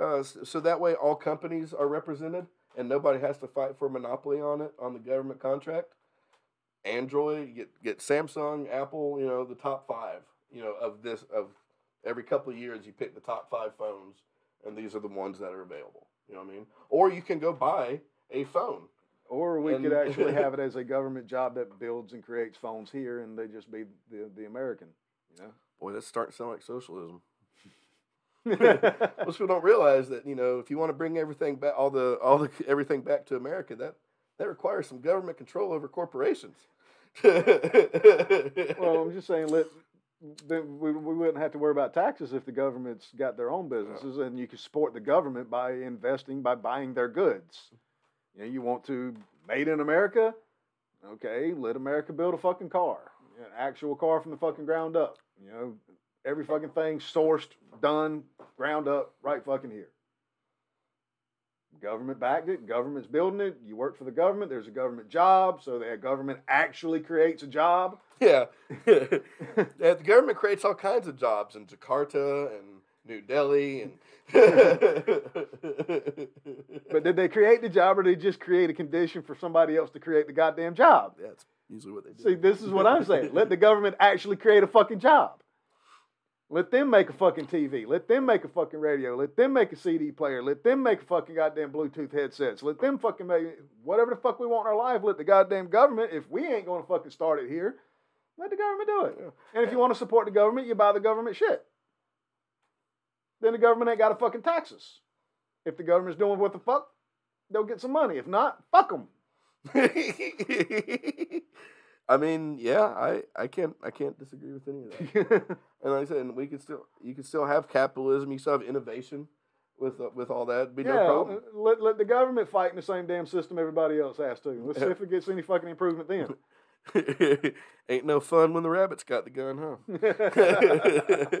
uh, so that way all companies are represented and nobody has to fight for a monopoly on it on the government contract. Android, you get get Samsung, Apple, you know the top five. You know of this of every couple of years you pick the top five phones and these are the ones that are available. You know what I mean? Or you can go buy a phone. Or we could actually have it as a government job that builds and creates phones here, and they just be the the American. You Boy, that's starting to sound like socialism. Most people don't realize that you know if you want to bring everything back, all the all the everything back to America, that that requires some government control over corporations. well, I'm just saying, let then we, we wouldn't have to worry about taxes if the government's got their own businesses, and you can support the government by investing by buying their goods. You know, you want to made in America, okay? Let America build a fucking car, an actual car from the fucking ground up. You know, every fucking thing sourced, done, ground up, right fucking here. Government backed it. Government's building it. You work for the government. There's a government job, so that government actually creates a job. yeah, yeah, the government creates all kinds of jobs in Jakarta and New Delhi and. But did they create the job, or did they just create a condition for somebody else to create the goddamn job? that's usually what they do. See, this is what I'm saying. Let the government actually create a fucking job. Let them make a fucking TV. Let them make a fucking radio. Let them make a CD player. Let them make a fucking goddamn Bluetooth headsets. Let them fucking make whatever the fuck we want in our life. Let the goddamn government, if we ain't going to fucking start it here, let the government do it. Yeah. And if you want to support the government, you buy the government shit. Then the government ain't got to fucking tax us. If the government's doing what the fuck, they'll get some money. If not, fuck them. I mean, yeah, I, I can't I can't disagree with any of that. And like I said, and we could still you could still have capitalism. You still have innovation with uh, with all that. Be no yeah, problem. let, let the government fight in the same damn system everybody else has to. Let's see if it gets any fucking improvement then. Ain't no fun when the rabbit's got the gun, huh?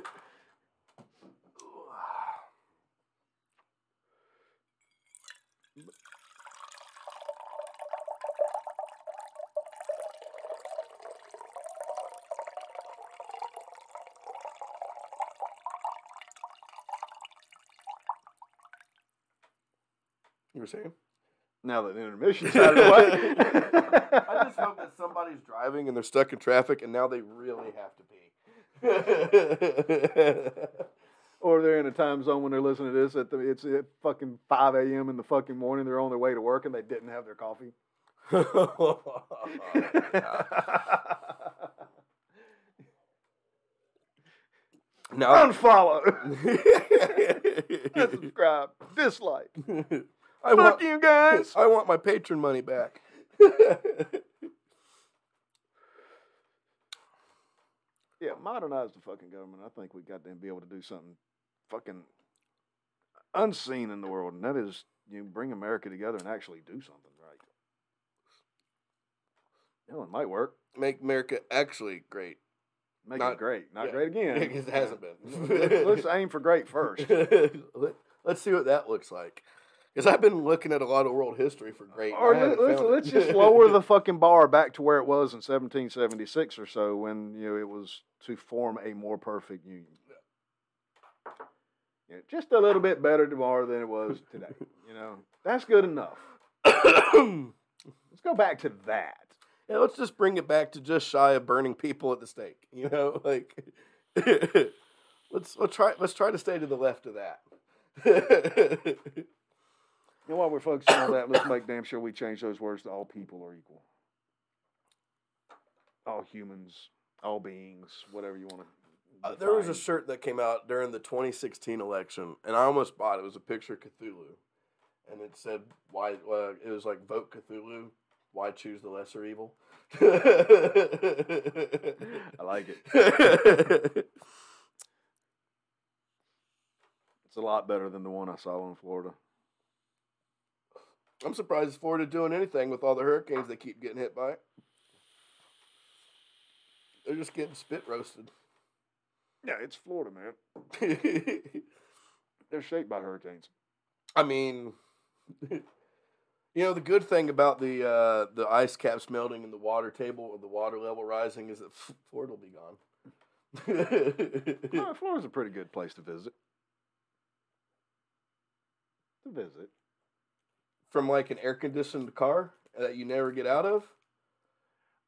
were saying? Now that the intermission's out of the way. I just hope that somebody's driving and they're stuck in traffic and now they really have to pee. or they're in a time zone when they're listening to this. At the, it's at fucking five a.m. in the fucking morning. They're on their way to work and they didn't have their coffee. now, Unfollow, unsubscribe, dislike. I Fuck want, you guys. I want my patron money back. Yeah, modernize the fucking government. I think we got to be able to do something fucking unseen in the world, and that is you bring America together and actually do something right. You know, it might work. Make America actually great. Make Not- it great, not yeah, great again. Because it hasn't Let's- been. Let's aim for great first. Let- Let's see what that looks like. Because I've been looking at a lot of world history for great. Or let, let's, let's just lower the fucking bar back to where it was in 1776 or so, when you know it was to form a more perfect union. Yeah, just a little bit better tomorrow than it was today. You know, that's good enough. Let's go back to that. yeah, let's just bring it back to just shy of burning people at the stake. You know, like let's let's try let's try to stay to the left of that. You know, while we're focusing on that, let's make damn sure we change those words to all people are equal. All humans, all beings, whatever you want to. Uh, there was a shirt that came out during the 2016 election, and I almost bought it. It was a picture of Cthulhu, and it said, "Why?" Uh, it was like, "Vote Cthulhu. Why choose the lesser evil?" I like it. It's a lot better than the one I saw in Florida. I'm surprised Florida doing anything with all the hurricanes they keep getting hit by. They're just getting spit roasted. Yeah, it's Florida, man. They're shaped by hurricanes. I mean, you know, the good thing about the uh, the ice caps melting and the water table or the water level rising is that Florida will be gone. No, Florida's a pretty good place to visit. To visit. From like an air conditioned car that you never get out of.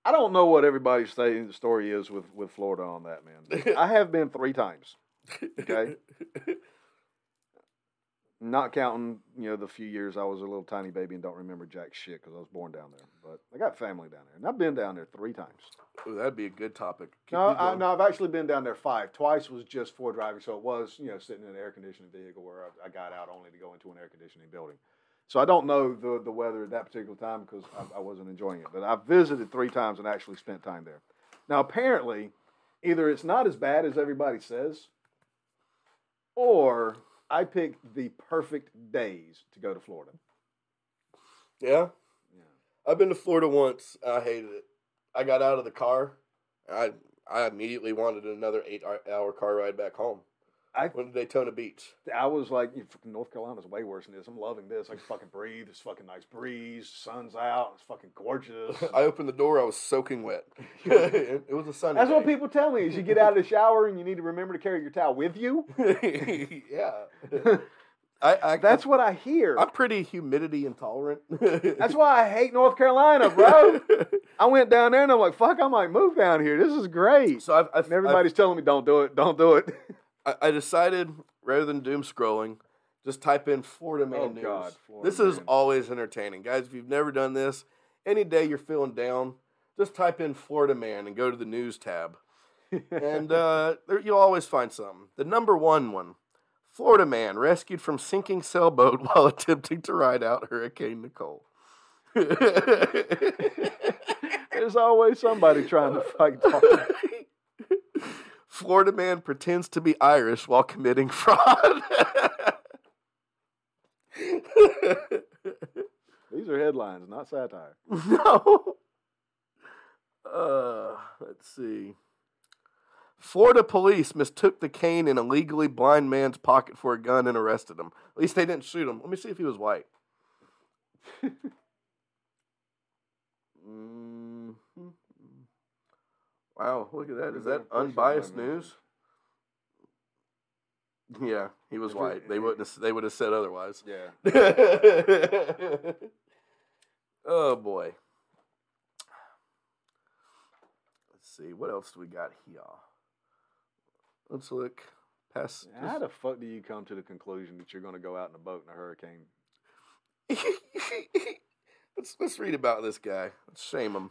I don't know what everybody's saying the story is with, with Florida on that, man. I have been three times. Okay. Not counting, you know, the few years I was a little tiny baby and don't remember jack shit because I was born down there. But I got family down there, and I've been down there three times. Ooh, that'd be a good topic. Keep No, I, no, I've actually been down there five. Twice was just for driving, so it was you know sitting in an air conditioning vehicle where I, I got out only to go into an air conditioning building. So I don't know the the weather at that particular time because I, I wasn't enjoying it. But I visited three times and actually spent time there. Now apparently, either it's not as bad as everybody says, or I picked the perfect days to go to Florida. Yeah, Yeah. I've been to Florida once. And I hated it. I got out of the car. I I immediately wanted another eight hour car ride back home. I Went to Daytona Beach. I was like, "You fucking North Carolina's way worse than this. I'm loving this. I can fucking breathe. It's fucking nice breeze. Sun's out. It's fucking gorgeous. I opened the door. I was soaking wet. it was a sunny. That's what people tell me is you get out of the shower and you need to remember to carry your towel with you. yeah. I, I That's what I hear. I'm pretty humidity intolerant. That's why I hate North Carolina, bro. I went down there and I'm like, fuck, I might move down here. This is great. so I've, I've, And everybody's telling me, don't do it, don't do it. I, I decided rather than doom scrolling, just type in Florida Man Oh, News. God, Florida this is Man. always entertaining, guys. If you've never done this, any day you're feeling down, just type in Florida Man and go to the news tab, and uh, there, you'll always find something. The number one one. Florida man rescued from sinking sailboat while attempting to ride out Hurricane Nicole. There's always somebody trying to fight. Florida man pretends to be Irish while committing fraud. These are headlines, not satire. no. Uh, let's see. Florida police mistook the cane in a legally blind man's pocket for a gun and arrested him. At least they didn't shoot him. Let me see if he was white. Mhm. Wow, look at that. Is that unbiased news? Yeah, he was white. They wouldn't. Have, they would have said otherwise. Yeah. Oh boy. Let's see. What else do we got here? Let's look past. How the fuck do you come to the conclusion that you're going to go out in a boat in a hurricane? let's let's read about this guy. Let's shame him.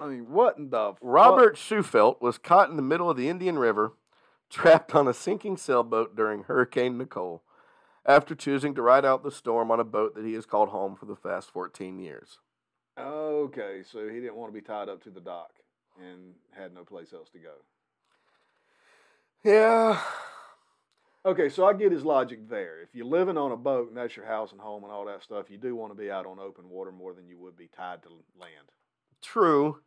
I mean, what in the fuck? Robert Shufelt was caught in the middle of the Indian River, trapped on a sinking sailboat during Hurricane Nicole, after choosing to ride out the storm on a boat that he has called home for the past 14 years. Okay, so he didn't want to be tied up to the dock and had no place else to go. Yeah. Okay, so I get his logic there. If you're living on a boat and that's your house and home and all that stuff, you do want to be out on open water more than you would be tied to land. True.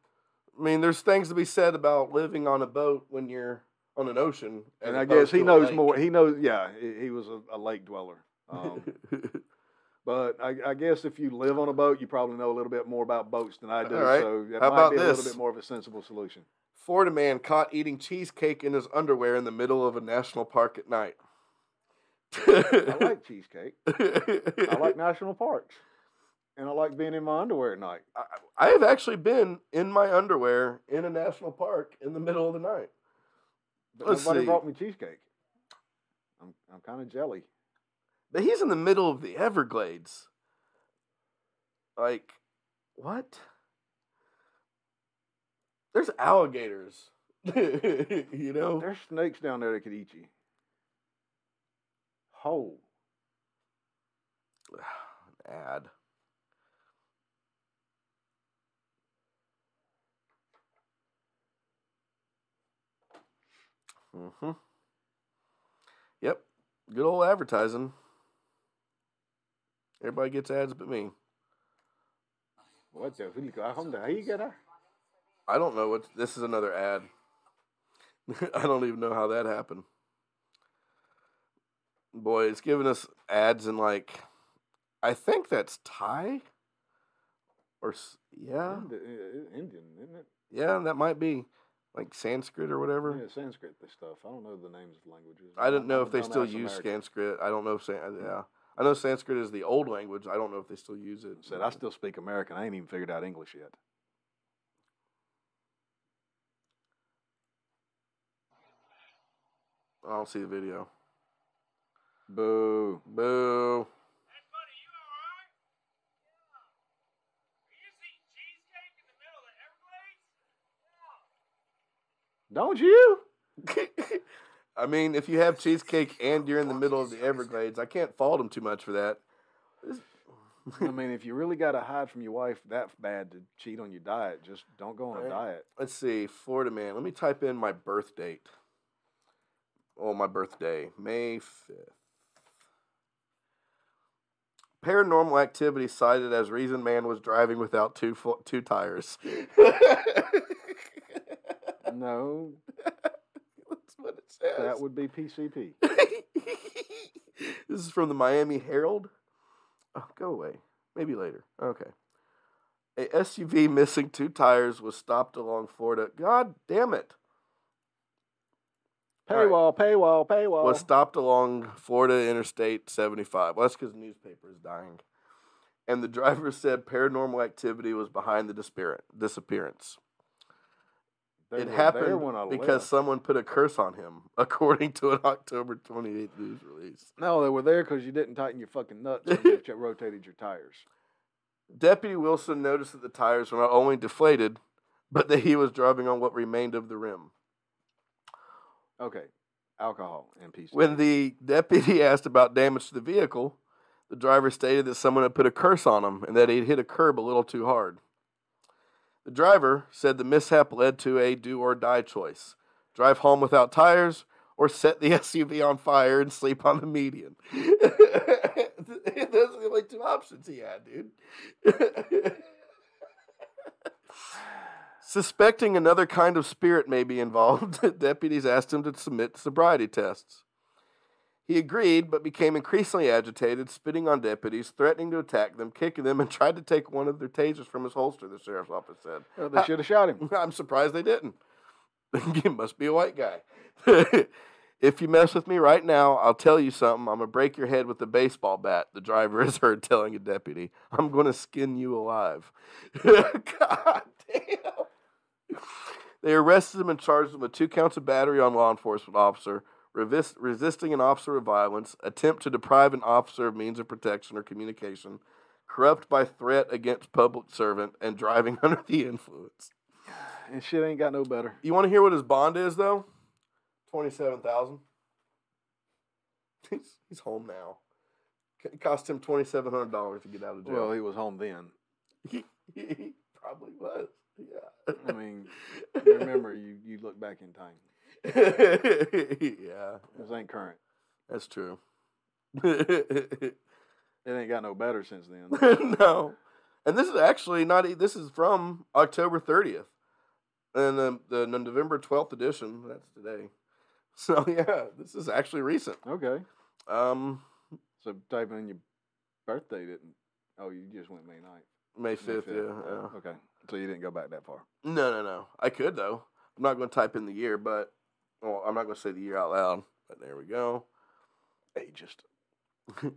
I mean, there's things to be said about living on a boat when you're on an ocean. And I guess he knows lake. more. He knows, yeah, he, was a, a lake dweller. Um, but I, I guess if you live on a boat, you probably know a little bit more about boats than I do. Right. So it How might be a little bit more of a sensible solution. Florida man caught eating cheesecake in his underwear in the middle of a national park at night. I like cheesecake. I like national parks. And I like being in my underwear at night. I, I have actually been in my underwear in a national park in the middle of the night. But Let's nobody see. brought me cheesecake. I'm, I'm kind of jelly. But he's in the middle of the Everglades. Like, what? There's alligators. you know? There's snakes down there that could eat you. Ho. Ad. Mm-hmm. Yep. Good old advertising. Everybody gets ads but me. What the? I home How you get her? I don't know what this is another ad. I don't even know how that happened. Boy, it's giving us ads in like I think that's Thai or yeah. Uh, Indian, isn't it? Yeah, that might be like Sanskrit or whatever. Yeah, Sanskrit this stuff. I don't know the names of languages. I don't know I'm if they still use American. Sanskrit. I don't know if San- uh, hmm. yeah. I know Sanskrit is the old language. I don't know if they still use it. Said I still speak American. I ain't even figured out English yet. I don't see the video. Boo. Boo. Hey, buddy, you alright? Yeah. Are you just eating cheesecake in the middle of the Everglades? Don't you? I mean, if you have cheesecake and you're in the middle of the Everglades, I can't fault them too much for that. I mean, if you really got to hide from your wife that bad to cheat on your diet, just don't go on a diet. Let's see, Florida man. Let me type in my birth date. Oh, my birthday, May 5th. Paranormal activity cited as reason man was driving without two two tires. No, That's what it says. that would be PCP. this is from the Miami Herald. Oh, go away. Maybe later. Okay. A SUV missing two tires was stopped along Florida. God damn it. All right. Paywall, paywall, paywall. Was stopped along Florida Interstate 75. Well, that's because the newspaper is dying. And the driver said paranormal activity was behind the disappearance. They it happened because someone put a curse on him, according to an October 28th news release. No, they were there because you didn't tighten your fucking nuts when you rotated your tires. Deputy Wilson noticed that the tires were not only deflated, but that he was driving on what remained of the rim. Okay, alcohol and PCP. When the deputy asked about damage to the vehicle, the driver stated that someone had put a curse on him and that he'd hit a curb a little too hard. The driver said the mishap led to a do or die choice drive home without tires or set the SUV on fire and sleep on the median. Those are the only two options he had, dude. Suspecting another kind of spirit may be involved, deputies asked him to submit sobriety tests. He agreed, but became increasingly agitated, spitting on deputies, threatening to attack them, kicking them, and tried to take one of their tasers from his holster, the sheriff's office said. Well, they should have shot him. I'm surprised they didn't. he must be a white guy. If you mess with me right now, I'll tell you something. I'm gonna break your head with a baseball bat. The driver is heard telling a deputy. I'm gonna skin you alive. God damn. They arrested him and charged him with two counts of battery on law enforcement officer, revis- resisting an officer of violence, attempt to deprive an officer of means of protection or communication, corrupt by threat against public servant, and driving under the influence. And shit ain't got no better. You want to hear what his bond is, though? Twenty-seven thousand. He's he's home now. It cost him twenty-seven hundred dollars to get out of jail. Well, he was home then. he, he probably was. Yeah. I mean, remember, you, you look back in time. yeah, This ain't current. that's true. It ain't got no better since then. no, and this is actually not. This is from October thirtieth, and the the November twelfth edition. That's today. So yeah, this is actually recent. Okay. Um, So type in your birthday didn't. Oh, you just went May 9th. May fifth. 5th. Yeah, yeah. Okay. So you didn't go back that far. No, no, no. I could though. I'm not going to type in the year, but well, I'm not going to say the year out loud. But there we go. Ageist.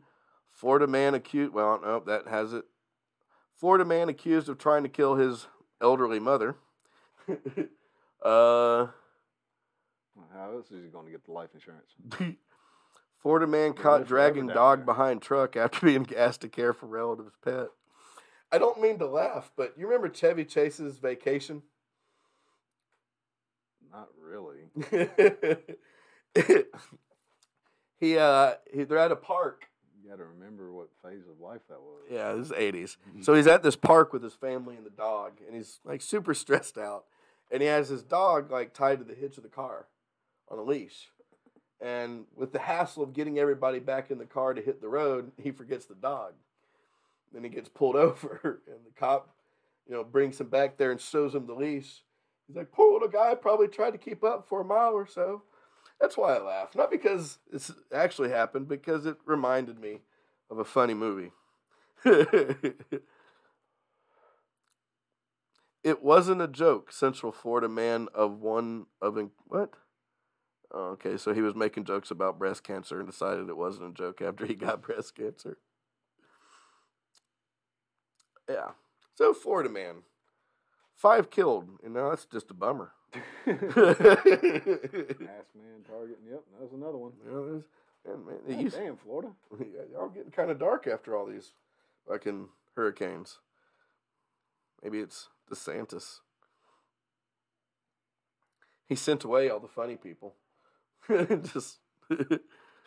Florida man accused. Well, no, that has it. Florida man accused of trying to kill his elderly mother. uh, How else is he going to get the life insurance? Florida man Yeah, caught dragging dog there. behind truck after being gassed to care for relative's pet. I don't mean to laugh, but you remember Chevy Chase's vacation? Not really. he uh he, they're at a park. You got to remember what phase of life that was. Yeah, this is eighties. So he's at this park with his family and the dog, and he's like super stressed out. And he has his dog like tied to the hitch of the car on a leash. And with the hassle of getting everybody back in the car to hit the road, he forgets the dog. Then he gets pulled over, and the cop, you know, brings him back there and shows him the leash. He's like, poor little guy, probably tried to keep up for a mile or so. That's why I laugh. Not because it's actually happened, because it reminded me of a funny movie. it wasn't a joke. Central Florida man of one of in, what? Oh, okay, so he was making jokes about breast cancer and decided it wasn't a joke after he got breast cancer. Yeah. So Florida man, five killed. You know that's just a bummer. Ass man target. Yep, that was another one. You know, there's- and man, it used- damn, Florida. Yeah, y'all getting kind of dark after all these fucking hurricanes. Maybe it's DeSantis. He sent away all the funny people. Just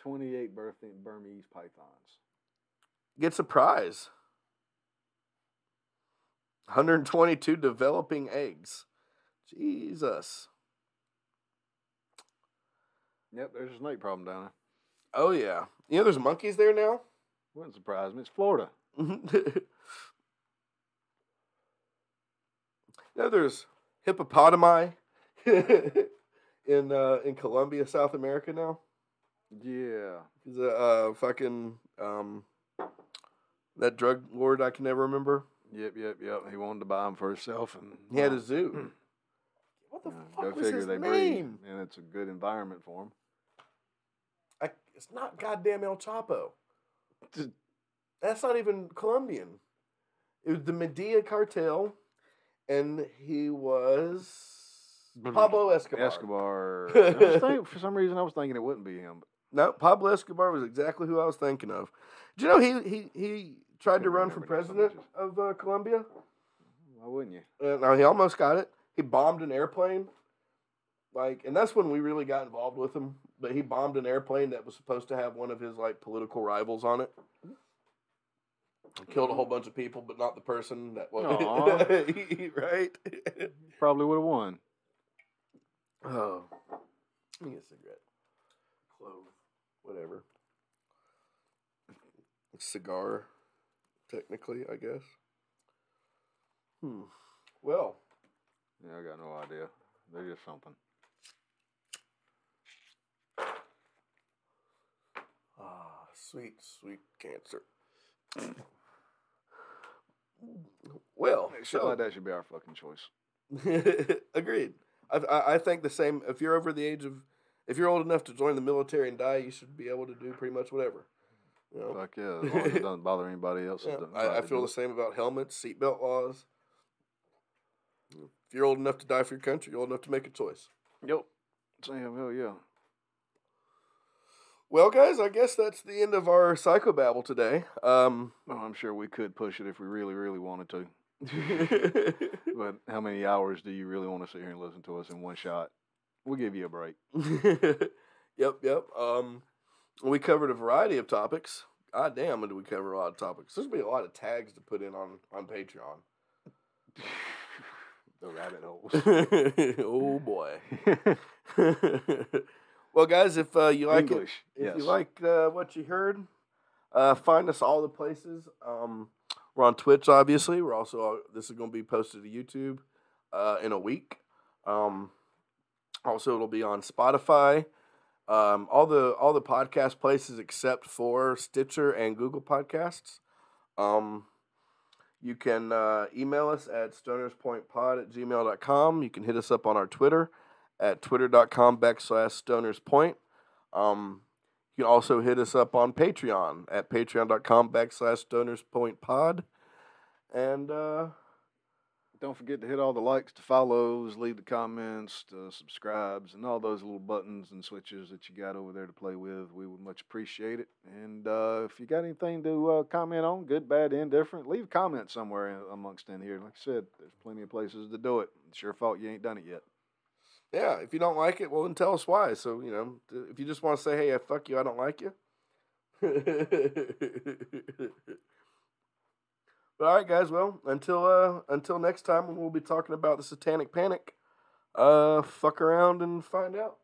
28 birthday Burmese pythons. gets a prize. 122 developing eggs. Jesus. Yep, there's a snake problem down there. Oh yeah. You know there's monkeys there now? Wouldn't surprise me. It's Florida. now there's hippopotami in uh, in Colombia, South America now. Yeah. He's a uh, fucking um, that drug lord I can never remember. Yep, yep, yep. He wanted to buy them for himself, and He had a zoo. what the fuck go was figure his they name? breed, and it's a good environment for him. I, it's not goddamn El Chapo. That's not even Colombian. It was the Medellín cartel, and he was Pablo Escobar. Escobar. I was thinking, for some reason, I was thinking it wouldn't be him. No, Pablo Escobar was exactly who I was thinking of. Do you know he he he tried to run for president of uh, Colombia? why wouldn't you? Uh, now he almost got it. He bombed an airplane. Like, and that's when we really got involved with him. But he bombed an airplane that was supposed to have one of his like political rivals on it. Killed a whole bunch of people, but not the person that was right. Probably would have won. oh, let me get a cigarette, clove, whatever. Cigar, technically, I guess. Hmm. Well, Yeah, I got no idea. They're just something. Ah, sweet, sweet cancer. well, Shit so- like that should be our fucking choice. agreed. I, I I think the same. If you're over the age of if you're old enough to join the military and die, you should be able to do pretty much whatever. You know? Fuck yeah, as long as it doesn't bother anybody else. Yeah, I, I feel the same about helmets, seatbelt laws. If you're old enough to die for your country, you're old enough to make a choice. Yep. Sam, hell yeah. Well, guys, I guess that's the end of our psychobabble today. Um, Well, I'm sure we could push it if we really, really wanted to. But how many hours do you really want to sit here and listen to us in one shot? We'll give you a break. yep, yep. Um, we covered a variety of topics. God damn, did we cover a lot of topics? There's gonna be a lot of tags to put in on on Patreon. the rabbit holes. oh boy. well, guys, if uh, you like it, if yes. you like uh, what you heard, uh, find us all the places. Um, we're on Twitch, obviously. We're also uh, this is going to be posted to YouTube uh, in a week. Um, also, it'll be on Spotify, um, all the all the podcast places except for Stitcher and Google Podcasts. Um, you can uh, email us at stonerspointpod at gmail.com. You can hit us up on our Twitter at twitter.com backslash stonerspoint. Um, you can also hit us up on Patreon at patreon.com backslash stonerspointpod. And uh, Don't forget to hit all the likes, to follows, leave the comments, the subscribes, and all those little buttons and switches that you got over there to play with. We would much appreciate it. And uh, if you got anything to uh, comment on, good, bad, indifferent, leave a comment somewhere in, amongst in here. Like I said, there's plenty of places to do it. It's your fault you ain't done it yet. yeah, if you don't like it, well, then tell us why. So, you know, if you just want to say, hey, fuck you, I don't like you. but all right, guys. Well, until uh, until next time, we'll be talking about the Satanic Panic, uh, fuck around and find out.